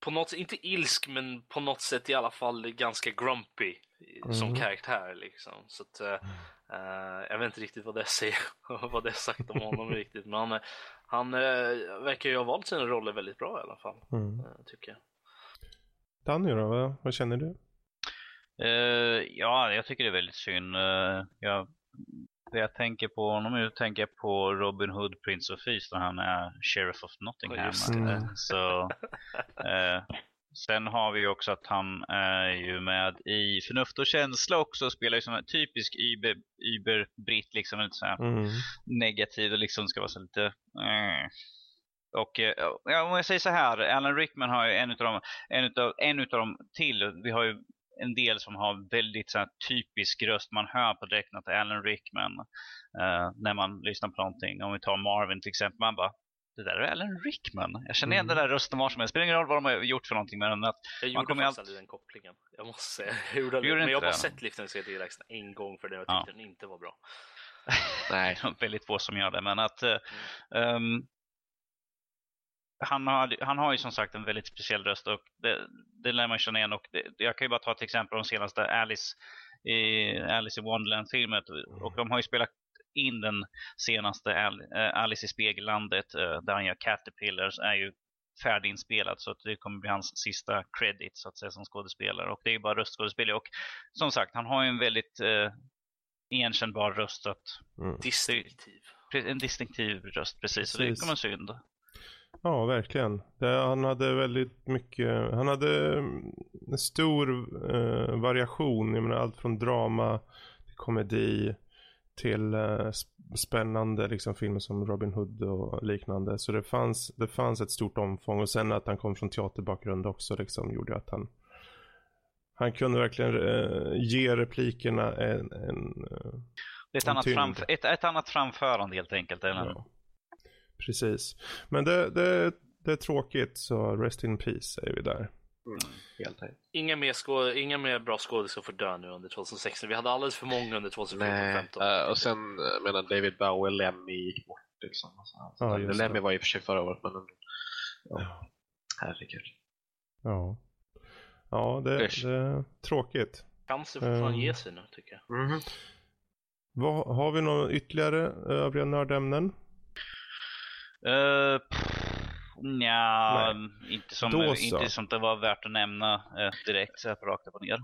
[SPEAKER 3] på något inte ilsk, men på något sätt i alla fall ganska grumpy som
[SPEAKER 1] Mm.
[SPEAKER 3] karaktär liksom. Så att, eh, jag vet inte riktigt vad det säger, vad det är sagt om honom riktigt, men han, han eh, verkar ju ha valt sina roller väldigt bra i alla fall,
[SPEAKER 1] Mm.
[SPEAKER 3] eh, tycker jag.
[SPEAKER 1] Danny då, vad, vad känner du?
[SPEAKER 4] Ja, jag tycker det är väldigt synd. Uh, jag, det jag tänker på honom nu tänker jag på Robin Hood, Prince of Thieves, när han är Sheriff of Nottingham.
[SPEAKER 1] Mm.
[SPEAKER 4] Så, eh, sen har vi ju också att han är ju med i Förnuft och känsla också, och spelar ju som en typisk Uber, Uber-britt, liksom lite så här
[SPEAKER 1] Mm.
[SPEAKER 4] negativ och liksom ska vara så lite... eh. Och eh, ja, om jag säger så här, Alan Rickman har ju en utav dem, en utav, en utav dem till. Vi har ju en del som har väldigt så här, typisk röst. Man hör på direkt att det är Alan Rickman eh, när man lyssnar på någonting. Om vi tar Marvin till exempel, man bara det där är Alan Rickman. Jag känner igen
[SPEAKER 1] Mm.
[SPEAKER 4] den där rösten var som helst. Spelar ingen roll vad de har gjort för någonting men att
[SPEAKER 3] Jag
[SPEAKER 4] Man
[SPEAKER 3] gjorde faktiskt aldrig den kopplingen. Jag måste säga. Jag gjorde aldrig,
[SPEAKER 4] Gjorde
[SPEAKER 3] men jag har bara sett Liften till Relaxen en gång för det jag
[SPEAKER 4] Ja.
[SPEAKER 3] tyckte den inte var bra.
[SPEAKER 2] Nej.
[SPEAKER 4] det är väldigt få som gör det. Men att eh, ehm, han, har, han har ju som sagt en väldigt speciell röst och det, det lär man känna igen. Och det, jag kan ju bara ta ett exempel de senaste Alice i, Alice i Wonderland-filmen. Och de har ju spelat in den senaste eh, Alice i Spegellandet eh, där han gör Caterpillars är ju färdiginspelat så att det kommer bli hans sista credit så att säga som skådespelare. Och det är ju bara röstskådespelare. Och som sagt, han har ju en väldigt eh, igenkännbar röst. Att
[SPEAKER 1] Mm.
[SPEAKER 3] Distinktiv.
[SPEAKER 4] en distinktiv röst, precis. Så det
[SPEAKER 1] Precis.
[SPEAKER 4] man synd.
[SPEAKER 1] Ja, verkligen. Det, han hade väldigt mycket, han hade mm, en stor eh, variation. Jag menar allt från drama till komedi till eh, sp- spännande liksom filmer som Robin Hood och liknande. Så det fanns, det fanns ett stort omfång och sen att han kom från teaterbakgrund också liksom gjorde att han han kunde verkligen eh, ge replikerna en, en eh,
[SPEAKER 4] är ett,
[SPEAKER 1] En
[SPEAKER 4] annat, framf- ett, ett annat framförande helt enkelt. Eller?
[SPEAKER 1] Ja. Precis. Men det, det, det är tråkigt så rest in peace säger vi där.
[SPEAKER 2] Mm.
[SPEAKER 3] Inga mer, skå- inga mer bra skådespelare får dö nu under 2016. Vi hade alldeles för många under 2014
[SPEAKER 2] Nej.
[SPEAKER 3] 2015.
[SPEAKER 2] eh, och sen, eh, jag menar David Bowie, Lemmy gick bort liksom. Alltså,
[SPEAKER 1] Ja,
[SPEAKER 2] alltså, Lemmy
[SPEAKER 1] det.
[SPEAKER 2] var i och för sig förra året, men ändå. Ja.
[SPEAKER 1] Ja.
[SPEAKER 2] Herregud.
[SPEAKER 1] Ja, ja det, det är tråkigt.
[SPEAKER 3] Cancer får fan
[SPEAKER 1] Mm.
[SPEAKER 3] ge sig nu tycker jag.
[SPEAKER 2] Mhm.
[SPEAKER 1] Vad, har vi några ytterligare övriga nördämnen?
[SPEAKER 4] Uh, Nja, inte som,
[SPEAKER 1] Då så.
[SPEAKER 4] inte som det var värt att nämna eh, direkt så här på rakt upp och ner.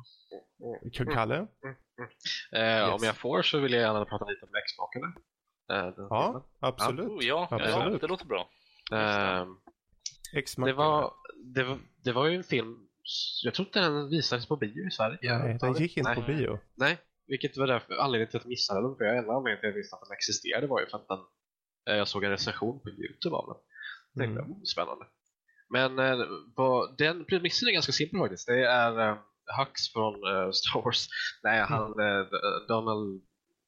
[SPEAKER 1] Kalle?
[SPEAKER 2] Eh,
[SPEAKER 1] Yes.
[SPEAKER 2] Om jag får så vill jag gärna prata lite om X-makarna. Eh,
[SPEAKER 1] Ja,
[SPEAKER 2] filmen.
[SPEAKER 1] absolut.
[SPEAKER 3] Oh, ja,
[SPEAKER 1] Absolut.
[SPEAKER 3] det låter bra.
[SPEAKER 2] Eh,
[SPEAKER 1] Ex
[SPEAKER 2] det, var, det, var, det var ju en film, jag tror inte den visades på bio i Sverige.
[SPEAKER 1] Nej, den gick inte
[SPEAKER 2] Nej.
[SPEAKER 1] på bio.
[SPEAKER 2] Nej, vilket var därför anledningen till att jag missade den. För jag enda anledningen till att jag visste att den existerade var ju för att den, jag såg en recension på Youtube av den. Tänkte,
[SPEAKER 1] Mm.
[SPEAKER 2] spännande. Men eh, vad, den premissen är ganska simpel faktiskt. Det är eh, Hux från eh, Star Wars. Nej, han, eh, Donald,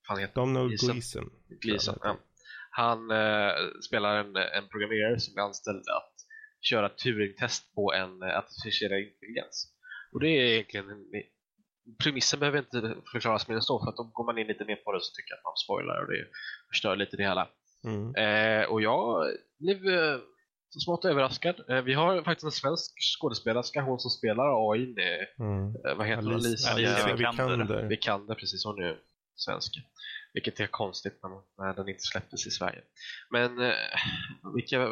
[SPEAKER 2] fan heter
[SPEAKER 1] Donald
[SPEAKER 2] Gleason.
[SPEAKER 1] Gleason.
[SPEAKER 2] Gleason. Ja. Han eh, spelar en, en programmerare som är anställd att köra Turing-test på en eh, artificiell intelligens. Och det är egentligen en, premissen behöver inte förklaras mer än så för att då går man in lite mer på det så tycker jag att man spoilar och det förstör lite det hela.
[SPEAKER 1] Mm.
[SPEAKER 2] Eh, och jag blev eh, så smått överraskad. Eh, vi har faktiskt en svensk skådespelerska, hon som spelar AI, eh,
[SPEAKER 1] Mm.
[SPEAKER 2] vad heter hon?
[SPEAKER 1] Alicia
[SPEAKER 4] Vikander.
[SPEAKER 1] Vikander.
[SPEAKER 2] vi kan det precis, hon är svensk. Vilket är konstigt när, när den inte släpptes i Sverige. Men eh, vilka,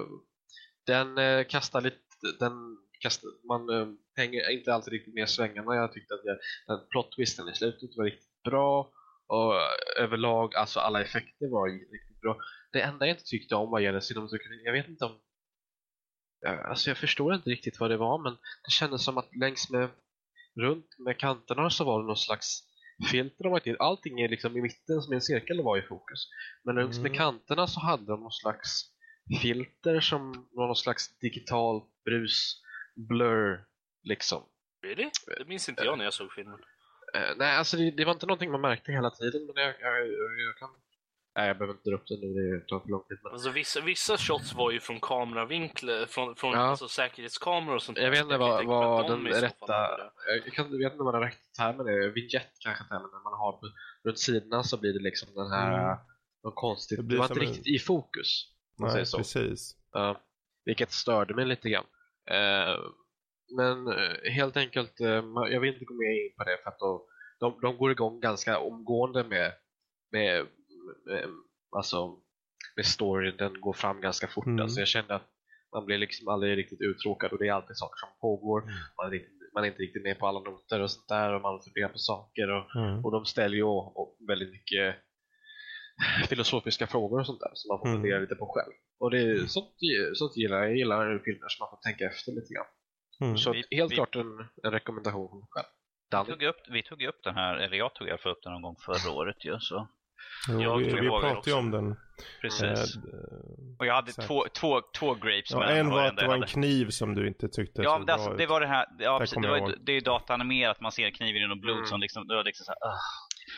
[SPEAKER 2] den eh, kastar lite, den kastar, man eh, hänger inte alltid riktigt med svängarna. Jag tyckte att jag, den plot twisten i slutet var riktigt bra och eh, överlag, alltså alla effekter var riktigt bra. Det enda jag inte tyckte om vad gäller cinematografin, jag vet inte om Alltså jag förstår inte riktigt vad det var men det kändes som att längs med runt med kanterna så var det någon slags filter de lagt in. Allting är liksom i mitten som en cirkel var i fokus. Men längs med
[SPEAKER 1] Mm.
[SPEAKER 2] kanterna så hade de någon slags filter som var någon slags digital brus blur liksom.
[SPEAKER 3] Really? Det minns inte jag när jag såg filmen.
[SPEAKER 2] Eh, nej, alltså det, det var inte någonting man märkte hela tiden men jag, jag, jag, jag kan... Nej, jag behöver inte dra upp det nu, det tar för lång tid. Men...
[SPEAKER 3] Alltså, vissa, vissa shots var ju från kameravinklar, från, från
[SPEAKER 2] Ja.
[SPEAKER 3] alltså, säkerhetskameror och sånt.
[SPEAKER 2] Jag vet inte vad, vad
[SPEAKER 3] de
[SPEAKER 2] den rätta... Jag, kan, jag vet inte vad den rätta termen är. Vignett kanske termen. När man har på, runt sidorna så blir det liksom den här...
[SPEAKER 1] Mm.
[SPEAKER 2] Något konstigt.
[SPEAKER 1] Det blir
[SPEAKER 2] var
[SPEAKER 1] som
[SPEAKER 2] inte
[SPEAKER 1] en-
[SPEAKER 2] riktigt i fokus. om man
[SPEAKER 1] Nej,
[SPEAKER 2] säger så.
[SPEAKER 1] precis.
[SPEAKER 2] Ja, vilket störde mig lite grann. Eh, men eh, helt enkelt, eh, jag vill inte gå mer in på det för att då, de, de går igång ganska omgående med, med, alltså, med storyn, den går fram ganska fort.
[SPEAKER 1] Mm.
[SPEAKER 2] Alltså jag kände att man blir liksom aldrig riktigt uttråkad och det är alltid saker som pågår.
[SPEAKER 1] Mm.
[SPEAKER 2] Man, är, riktigt- man är inte riktigt med på alla noter och sånt där och man funderar på saker och,
[SPEAKER 1] Mm.
[SPEAKER 2] och de ställer ju väldigt mycket filosofiska frågor och sånt där som man får
[SPEAKER 1] Mm.
[SPEAKER 2] fundera lite på själv. Och det är, sånt, sånt gillar jag. Jag gillar filmer som man får tänka efter lite grann.
[SPEAKER 1] Mm.
[SPEAKER 2] Så
[SPEAKER 4] Vi-
[SPEAKER 2] helt
[SPEAKER 4] vi-
[SPEAKER 2] klart en, en rekommendation själv.
[SPEAKER 4] Vi tog, upp, vi tog upp den här, eller jag tog i alla fall upp den någon gång förra året ju, så
[SPEAKER 1] Jo,
[SPEAKER 3] Jag
[SPEAKER 1] vi, vi pratade ju om den.
[SPEAKER 4] precis.
[SPEAKER 1] Eh,
[SPEAKER 4] Och jag hade två, två, två grapes
[SPEAKER 1] ja,
[SPEAKER 4] med
[SPEAKER 1] en var att det var en
[SPEAKER 4] hade.
[SPEAKER 1] kniv som du inte tyckte
[SPEAKER 4] Ja,
[SPEAKER 1] såg
[SPEAKER 4] det, alltså,
[SPEAKER 1] bra
[SPEAKER 4] det var det här, ja,
[SPEAKER 1] Det
[SPEAKER 4] precis, det, var, det är ju dataanimerat, man ser kniven genom blod
[SPEAKER 2] Mm.
[SPEAKER 4] som liksom, det var liksom så här, "Ugh."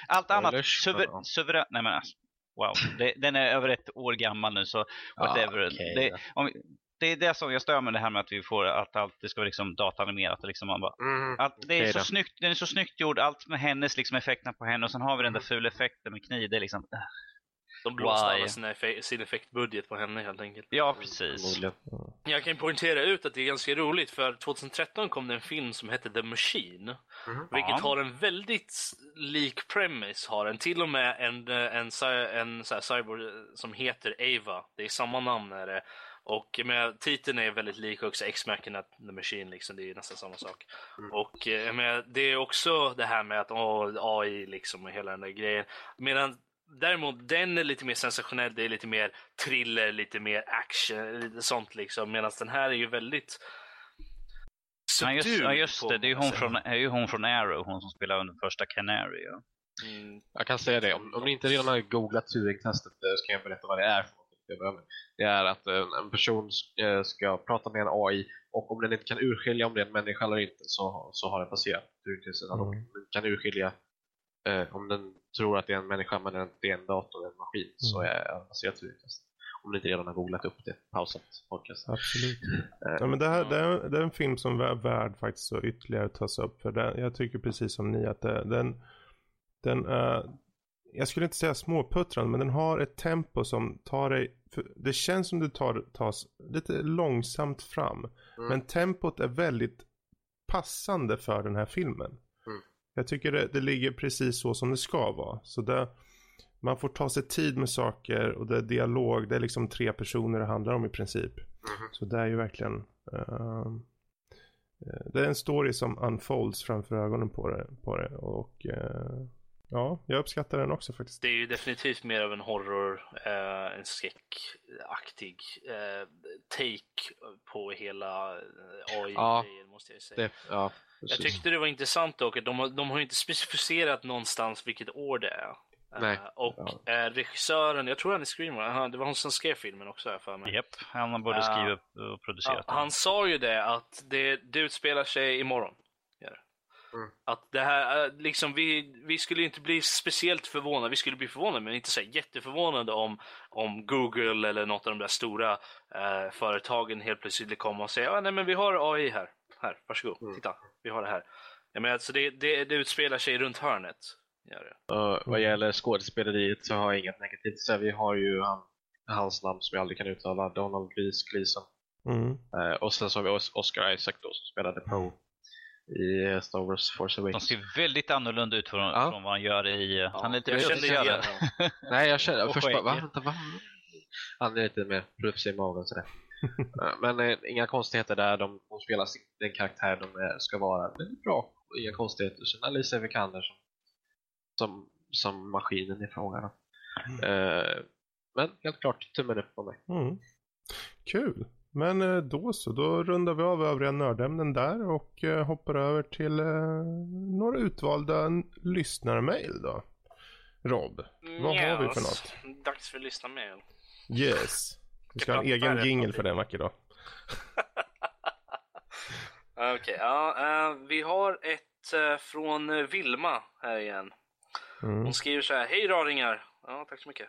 [SPEAKER 4] Allt annat, suver, suverän, nej men alltså, wow, det, den är över ett år gammal nu så whatever.
[SPEAKER 2] Ah, okej
[SPEAKER 4] det, om, vi- det är det som jag stör med det här med att vi får att allt det ska vara liksom dataanimerat och liksom man bara,
[SPEAKER 2] Mm,
[SPEAKER 4] att det är så
[SPEAKER 2] då.
[SPEAKER 4] snyggt, den är så snyggt gjord, allt med hennes liksom effekterna på henne och sen har vi den
[SPEAKER 2] Mm.
[SPEAKER 4] där fula effekten med kniv, det är liksom, äh.
[SPEAKER 3] De blåste alla sina sin effektbudget på henne helt enkelt.
[SPEAKER 4] ja precis.
[SPEAKER 2] Förmodligen.
[SPEAKER 3] Jag kan poängtera ut att det är ganska roligt för 2013 kom det en film som hette The Machine.
[SPEAKER 2] Mhm.
[SPEAKER 3] Vilket
[SPEAKER 4] Ja.
[SPEAKER 3] har en väldigt lik premise. Har den till och med en, eh, en, en, så här cyborg som heter Ava. Det är samma namn är det. Och med, titeln är väldigt lik också X-Machina The Machine liksom. Det är nästan samma sak.
[SPEAKER 2] Mm.
[SPEAKER 3] Och eh, med, det är också det här med att åh, AI liksom och hela den där grejen. Medan Däremot den är lite mer sensationell, det är lite mer thriller, lite mer action, lite sånt liksom. Medan den här är ju väldigt
[SPEAKER 4] Ja just, ja, just det, det är ju hon från, är ju hon från Arrow, hon som spelar under första Canary. Ja.
[SPEAKER 3] Mm.
[SPEAKER 2] Jag kan säga det, om, om ni inte redan har googlat Turing-testet eh, så kan jag berätta vad det är. för börja med. Det är att eh, en person eh, ska prata med en AI och om den inte kan urskilja om det är en människa eller inte så, så har den passerat. Och
[SPEAKER 1] Mm.
[SPEAKER 2] den kan urskilja eh, om den tror att det är en människa men det är en dator eller en maskin så
[SPEAKER 1] Mm.
[SPEAKER 2] är den passerat Turing-testet. Om ni inte redan har googlat upp det, pausat podcasten.
[SPEAKER 1] Absolut.
[SPEAKER 2] Eh,
[SPEAKER 1] Ja, men det, här, det, är, det är en film som är värd faktiskt att ytterligare tas upp. För den, jag tycker precis som ni att det, den, den är, jag skulle inte säga småputtrande, men den har ett tempo som tar dig, det känns som du tar, tas lite långsamt fram.
[SPEAKER 2] Mm.
[SPEAKER 1] Men tempot är väldigt passande för den här filmen.
[SPEAKER 2] Mm.
[SPEAKER 1] Jag tycker det, det ligger precis så som det ska vara. Så det, man får ta sig tid med saker och det är dialog, det är liksom tre personer det handlar om i princip.
[SPEAKER 2] Mhm.
[SPEAKER 1] Så det är ju verkligen eh, Det är en story som unfolds framför ögonen på det, på det och eh, ja, jag uppskattar den också faktiskt.
[SPEAKER 3] Det är ju definitivt mer av en horror, eh, en skräckaktig eh, take på hela eh, AI-grejen måste jag säga.
[SPEAKER 2] det, ja,
[SPEAKER 3] jag tyckte det var intressant dock att de, har- de har ju inte specificerat någonstans vilket år det är. Eh,
[SPEAKER 2] Nej,
[SPEAKER 3] och eh, regissören, jag tror han är screenwriter, han- det var hon som skrev filmen också jag för mig.
[SPEAKER 4] Japp, han har både
[SPEAKER 3] Ah.
[SPEAKER 4] skrivit upp och producerat
[SPEAKER 3] Ja,
[SPEAKER 4] den.
[SPEAKER 3] han sa ju det att det, det utspelar sig imorgon.
[SPEAKER 2] Mm.
[SPEAKER 3] Att det här, eh, liksom vi, vi skulle inte bli speciellt förvånade, vi skulle bli förvånade men inte så jätteförvånade om, om Google eller något av de där stora eh, företagen helt plötsligt komma och säga ah, nej men vi har AI här, här, varsågod,
[SPEAKER 2] Mm.
[SPEAKER 3] titta, vi har det här. Jag menar, alltså det, det, det utspelar sig runt hörnet. Gör det.
[SPEAKER 2] Och vad gäller skådespeleriet så har jag inget negativt att säga. Vi har ju han, hans namn som jag aldrig kan uttala, Donald Glees, Gleeson.
[SPEAKER 1] Mm.
[SPEAKER 2] Eh, och sen så har vi Os- Oscar Isaac då som spelade Poe i eh, Star Wars Force
[SPEAKER 4] De
[SPEAKER 2] Awakens.
[SPEAKER 4] ser väldigt annorlunda ut från,
[SPEAKER 2] Ja.
[SPEAKER 4] från vad han gör i... han är lite
[SPEAKER 3] jag kände igen honom.
[SPEAKER 2] Nej, jag känner
[SPEAKER 4] Och
[SPEAKER 2] först bara, va? Vänta, va? Han är lite mer rufsig i magen sådär. Eh, Men eh, inga konstigheter där, de, de spelar sin- den karaktär de är, ska vara väldigt bra. Och Inga konstigheter. Sen Alicia Vikander som, som, som maskinen i frågan. Eh, men helt klart, tummen upp på mig.
[SPEAKER 1] Mm. Kul. Men eh, då så, då rundar vi av övriga nördämnen där och eh, hoppar över till eh, några utvalda lyssnarmail då. Rob, vad har vi för
[SPEAKER 3] Yes.
[SPEAKER 1] något?
[SPEAKER 3] Dags för att lyssna med.
[SPEAKER 1] Yes. Vi ska ha en egen
[SPEAKER 3] någonting.
[SPEAKER 1] för den vacker dag.
[SPEAKER 3] Okej, ja, eh, vi har ett från Vilma här igen.
[SPEAKER 1] Mm.
[SPEAKER 3] Hon skriver så här, hej raringar! Ja, tack så mycket.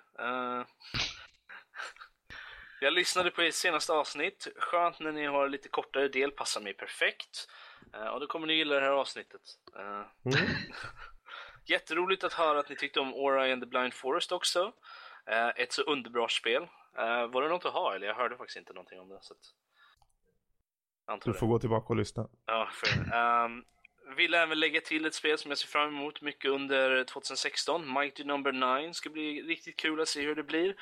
[SPEAKER 3] Jag lyssnade på ert senaste avsnitt. Skönt när ni har lite kortare del, passar mig perfekt. Eh, och då kommer ni gilla det här avsnittet. Eh,
[SPEAKER 1] Mm.
[SPEAKER 3] Jätteroligt att höra att ni tyckte om Ori and the Blind Forest också. Eh, ett så underbart spel. Var det något att ha eller? Jag hörde faktiskt inte någonting om det. Så att...
[SPEAKER 1] Du
[SPEAKER 3] det.
[SPEAKER 1] får gå tillbaka och lyssna.
[SPEAKER 3] Ja, för, um, vill även lägga till ett spel som jag ser fram emot mycket under 2016. Mighty Number 9 ska bli riktigt kul att se hur det blir.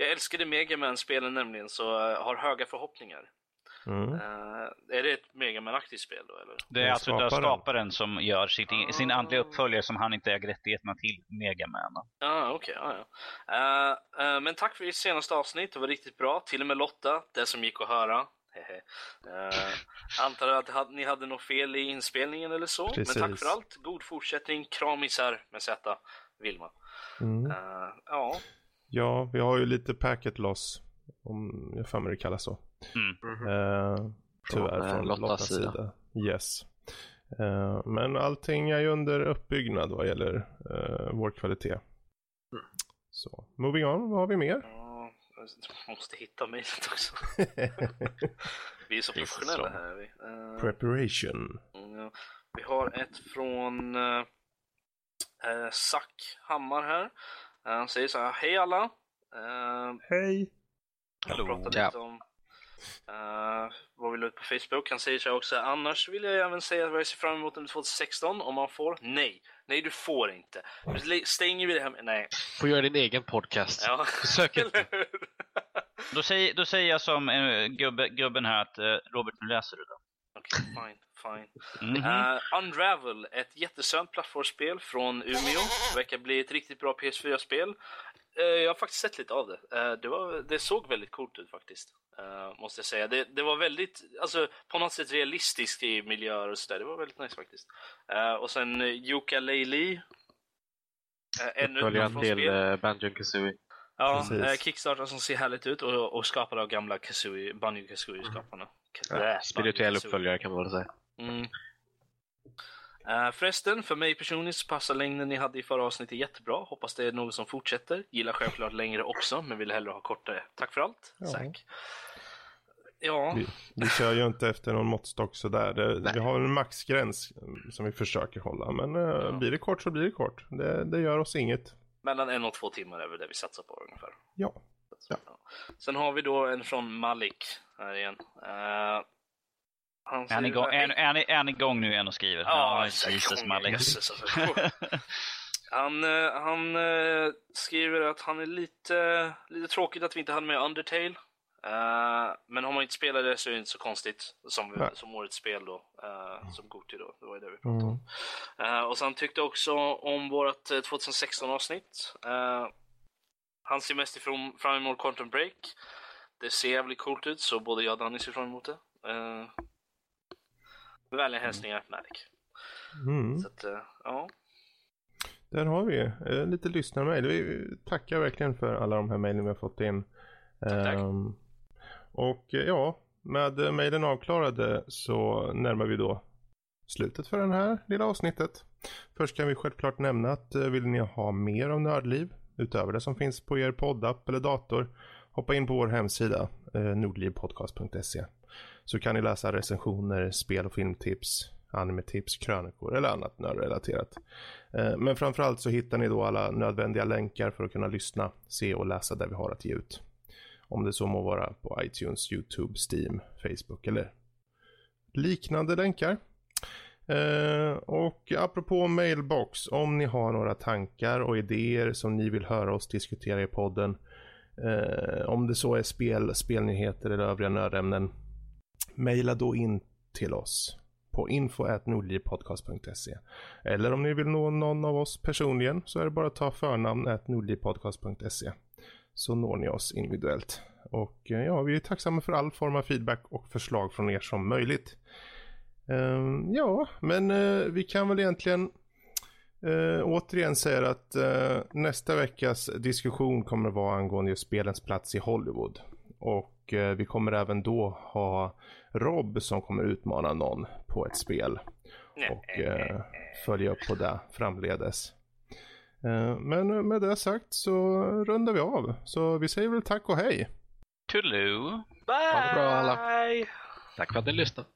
[SPEAKER 3] Jag älskade Mega Man-spelen nämligen, så uh, har höga förhoppningar.
[SPEAKER 1] Mm.
[SPEAKER 3] Uh, är det ett Mega Man-aktigt spel då, eller?
[SPEAKER 4] Det är alltså skaparen.
[SPEAKER 1] skaparen.
[SPEAKER 4] som gör sitt, i- sin andliga uppföljare som han inte äger rättigheterna till, Megaman.
[SPEAKER 3] Ah, okej. ah, ja. Eh, eh, men tack för ert senaste avsnitt, det var riktigt bra. Till och med Lotta, det som gick att höra. Uh, antar att ni hade något fel i inspelningen eller så.
[SPEAKER 1] Precis.
[SPEAKER 3] Men tack för allt. God fortsättning. Kramisar med Z. Vilma.
[SPEAKER 1] Mm.
[SPEAKER 3] Eh, ja,
[SPEAKER 1] Ja, vi har ju lite packet loss. Om jag för mig det kallas så.
[SPEAKER 4] Mm.
[SPEAKER 1] Eh, tyvärr
[SPEAKER 2] Från, eh,
[SPEAKER 1] från
[SPEAKER 2] Lottas
[SPEAKER 1] Lottas
[SPEAKER 2] sida.
[SPEAKER 1] sida. Yes. Eh, men allting är ju under uppbyggnad vad gäller eh, vår kvalitet.
[SPEAKER 2] Mm.
[SPEAKER 1] Så, moving on, vad har vi mer?
[SPEAKER 3] ja, jag måste hitta mejlet också. Vi är så professionella här. Vi, Eh,
[SPEAKER 1] Preparation.
[SPEAKER 3] ja. vi har ett från uh, Zack Hammar här. Eh, Han säger så här, hej alla. Eh,
[SPEAKER 1] Hej!
[SPEAKER 3] Jag
[SPEAKER 4] Hallå.
[SPEAKER 3] pratade
[SPEAKER 2] Ja.
[SPEAKER 3] lite om uh, vad vi la ut på Facebook. Han säger så här också, annars vill jag även säga vad jag ser fram emot under 2016 om man får. Nej, nej du får inte. Du stänger vi det här med, nej.
[SPEAKER 2] Får göra din egen podcast.
[SPEAKER 3] Ja.
[SPEAKER 2] Försök inte.
[SPEAKER 4] Då, säger, då säger jag som uh, gubbe, gubben här att eh, Robert, nu läser du då.
[SPEAKER 3] Okej, fine, fine.
[SPEAKER 4] Mhm.
[SPEAKER 3] Eh, Unravel, ett jättesönt plattformsspel från Umeå. Verkar bli ett riktigt bra PS4-spel. Eh, jag har faktiskt sett lite av det. Eh, det, var, det såg väldigt coolt ut faktiskt. Måste jag säga. Det, det var väldigt, alltså på något sätt realistiskt i miljöer och sådär. Det var väldigt nice faktiskt. Och sen uh, Yuka Leili. Uh, ännu ett
[SPEAKER 2] till uh, Banjo Kazooie.
[SPEAKER 3] Ja,
[SPEAKER 1] Precis.
[SPEAKER 3] eh, Kickstarter som ser härligt ut och, och skapad av gamla Kazooie, Banjo Kazooie-skaparna.
[SPEAKER 2] Ja, spirituell uppföljare kan man väl säga.
[SPEAKER 3] Mm. Eh, förresten, för mig personligen så passar längden ni hade i förra avsnittet jättebra. Hoppas det är något som fortsätter. Gillar självklart längre också, men vill hellre ha kortare. Tack för allt,
[SPEAKER 1] Ja.
[SPEAKER 3] Zack. Ja,
[SPEAKER 1] Vi, vi kör ju inte efter någon måttstock sådär. Det, vi har en maxgräns som vi försöker hålla. Men eh,
[SPEAKER 3] Ja.
[SPEAKER 1] blir det kort så blir det kort. Det, det gör oss inget.
[SPEAKER 3] mellan en och två timmar är väl det vi satsar på ungefär.
[SPEAKER 1] Ja.
[SPEAKER 3] Ja. Sen har vi då en från Malik här igen. Eh, han
[SPEAKER 4] Är han, igång, är, är, han, är han igång nu igen och skriver?
[SPEAKER 3] Ja,
[SPEAKER 4] Jesus Malik.
[SPEAKER 3] igen, jösses, alltså. Han, eh, han eh, skriver att han är lite, lite tråkigt att vi inte hade med Undertale. Eh, men har man inte spelat det så är det inte så konstigt som,
[SPEAKER 1] Nej.
[SPEAKER 3] som årets spel då. eh, som Goti då. Det var ju det vi pratade
[SPEAKER 1] Mm.
[SPEAKER 3] om. Eh, och han tyckte också om vårt 2016 avsnitt. Uh, han ser mest ifrån, fram emot Quantum Break. Det ser jävligt coolt ut så både jag och Danny ser fram emot det. Vänliga hälsningar Malik.
[SPEAKER 1] Mm.
[SPEAKER 3] Så att, eh, ja.
[SPEAKER 1] Där har vi eh, lite lyssnarmail. Vi tackar verkligen för alla de här mejlen vi har fått in.
[SPEAKER 3] tack.
[SPEAKER 1] Ehm, och eh, ja, med mejlen avklarade så närmar vi då slutet för det här lilla avsnittet. Först kan vi självklart nämna att vill ni ha mer om Nördliv utöver det som finns på er poddapp eller dator hoppa in på vår hemsida eh, nordlivpodcast.se så kan ni läsa recensioner, spel och filmtips, animetips, krönikor eller annat nördrelaterat. Eh, men framförallt så hittar ni då alla nödvändiga länkar för att kunna lyssna, se och läsa det vi har att ge ut. Om det så må vara på iTunes, YouTube, Steam, Facebook eller liknande länkar. Eh, och apropå mailbox, om ni har några tankar och idéer som ni vill höra oss diskutera i podden, eh, om det så är spel, spelnyheter eller övriga nördämnen, mejla då in till oss på info.nordlivpodcast.se Eller om ni vill nå någon av oss personligen så är det bara att ta förnamn nordlivpodcast.se så når ni oss individuellt. Och eh, ja, vi är tacksamma för all form av feedback och förslag från er som möjligt. Ehm, ja, men eh, vi kan väl egentligen eh, återigen säga att eh, nästa veckas diskussion kommer att vara angående just spelens plats i Hollywood. Och eh, vi kommer även då ha Rob som kommer utmana någon på ett spel och eh, följa upp på det framledes. Eh, men med det sagt så rundar vi av. Så vi säger väl tack och hej.
[SPEAKER 4] Toodaloo.
[SPEAKER 3] Bye!
[SPEAKER 2] Ha det bra, alla. Tack för att ni lyssnade.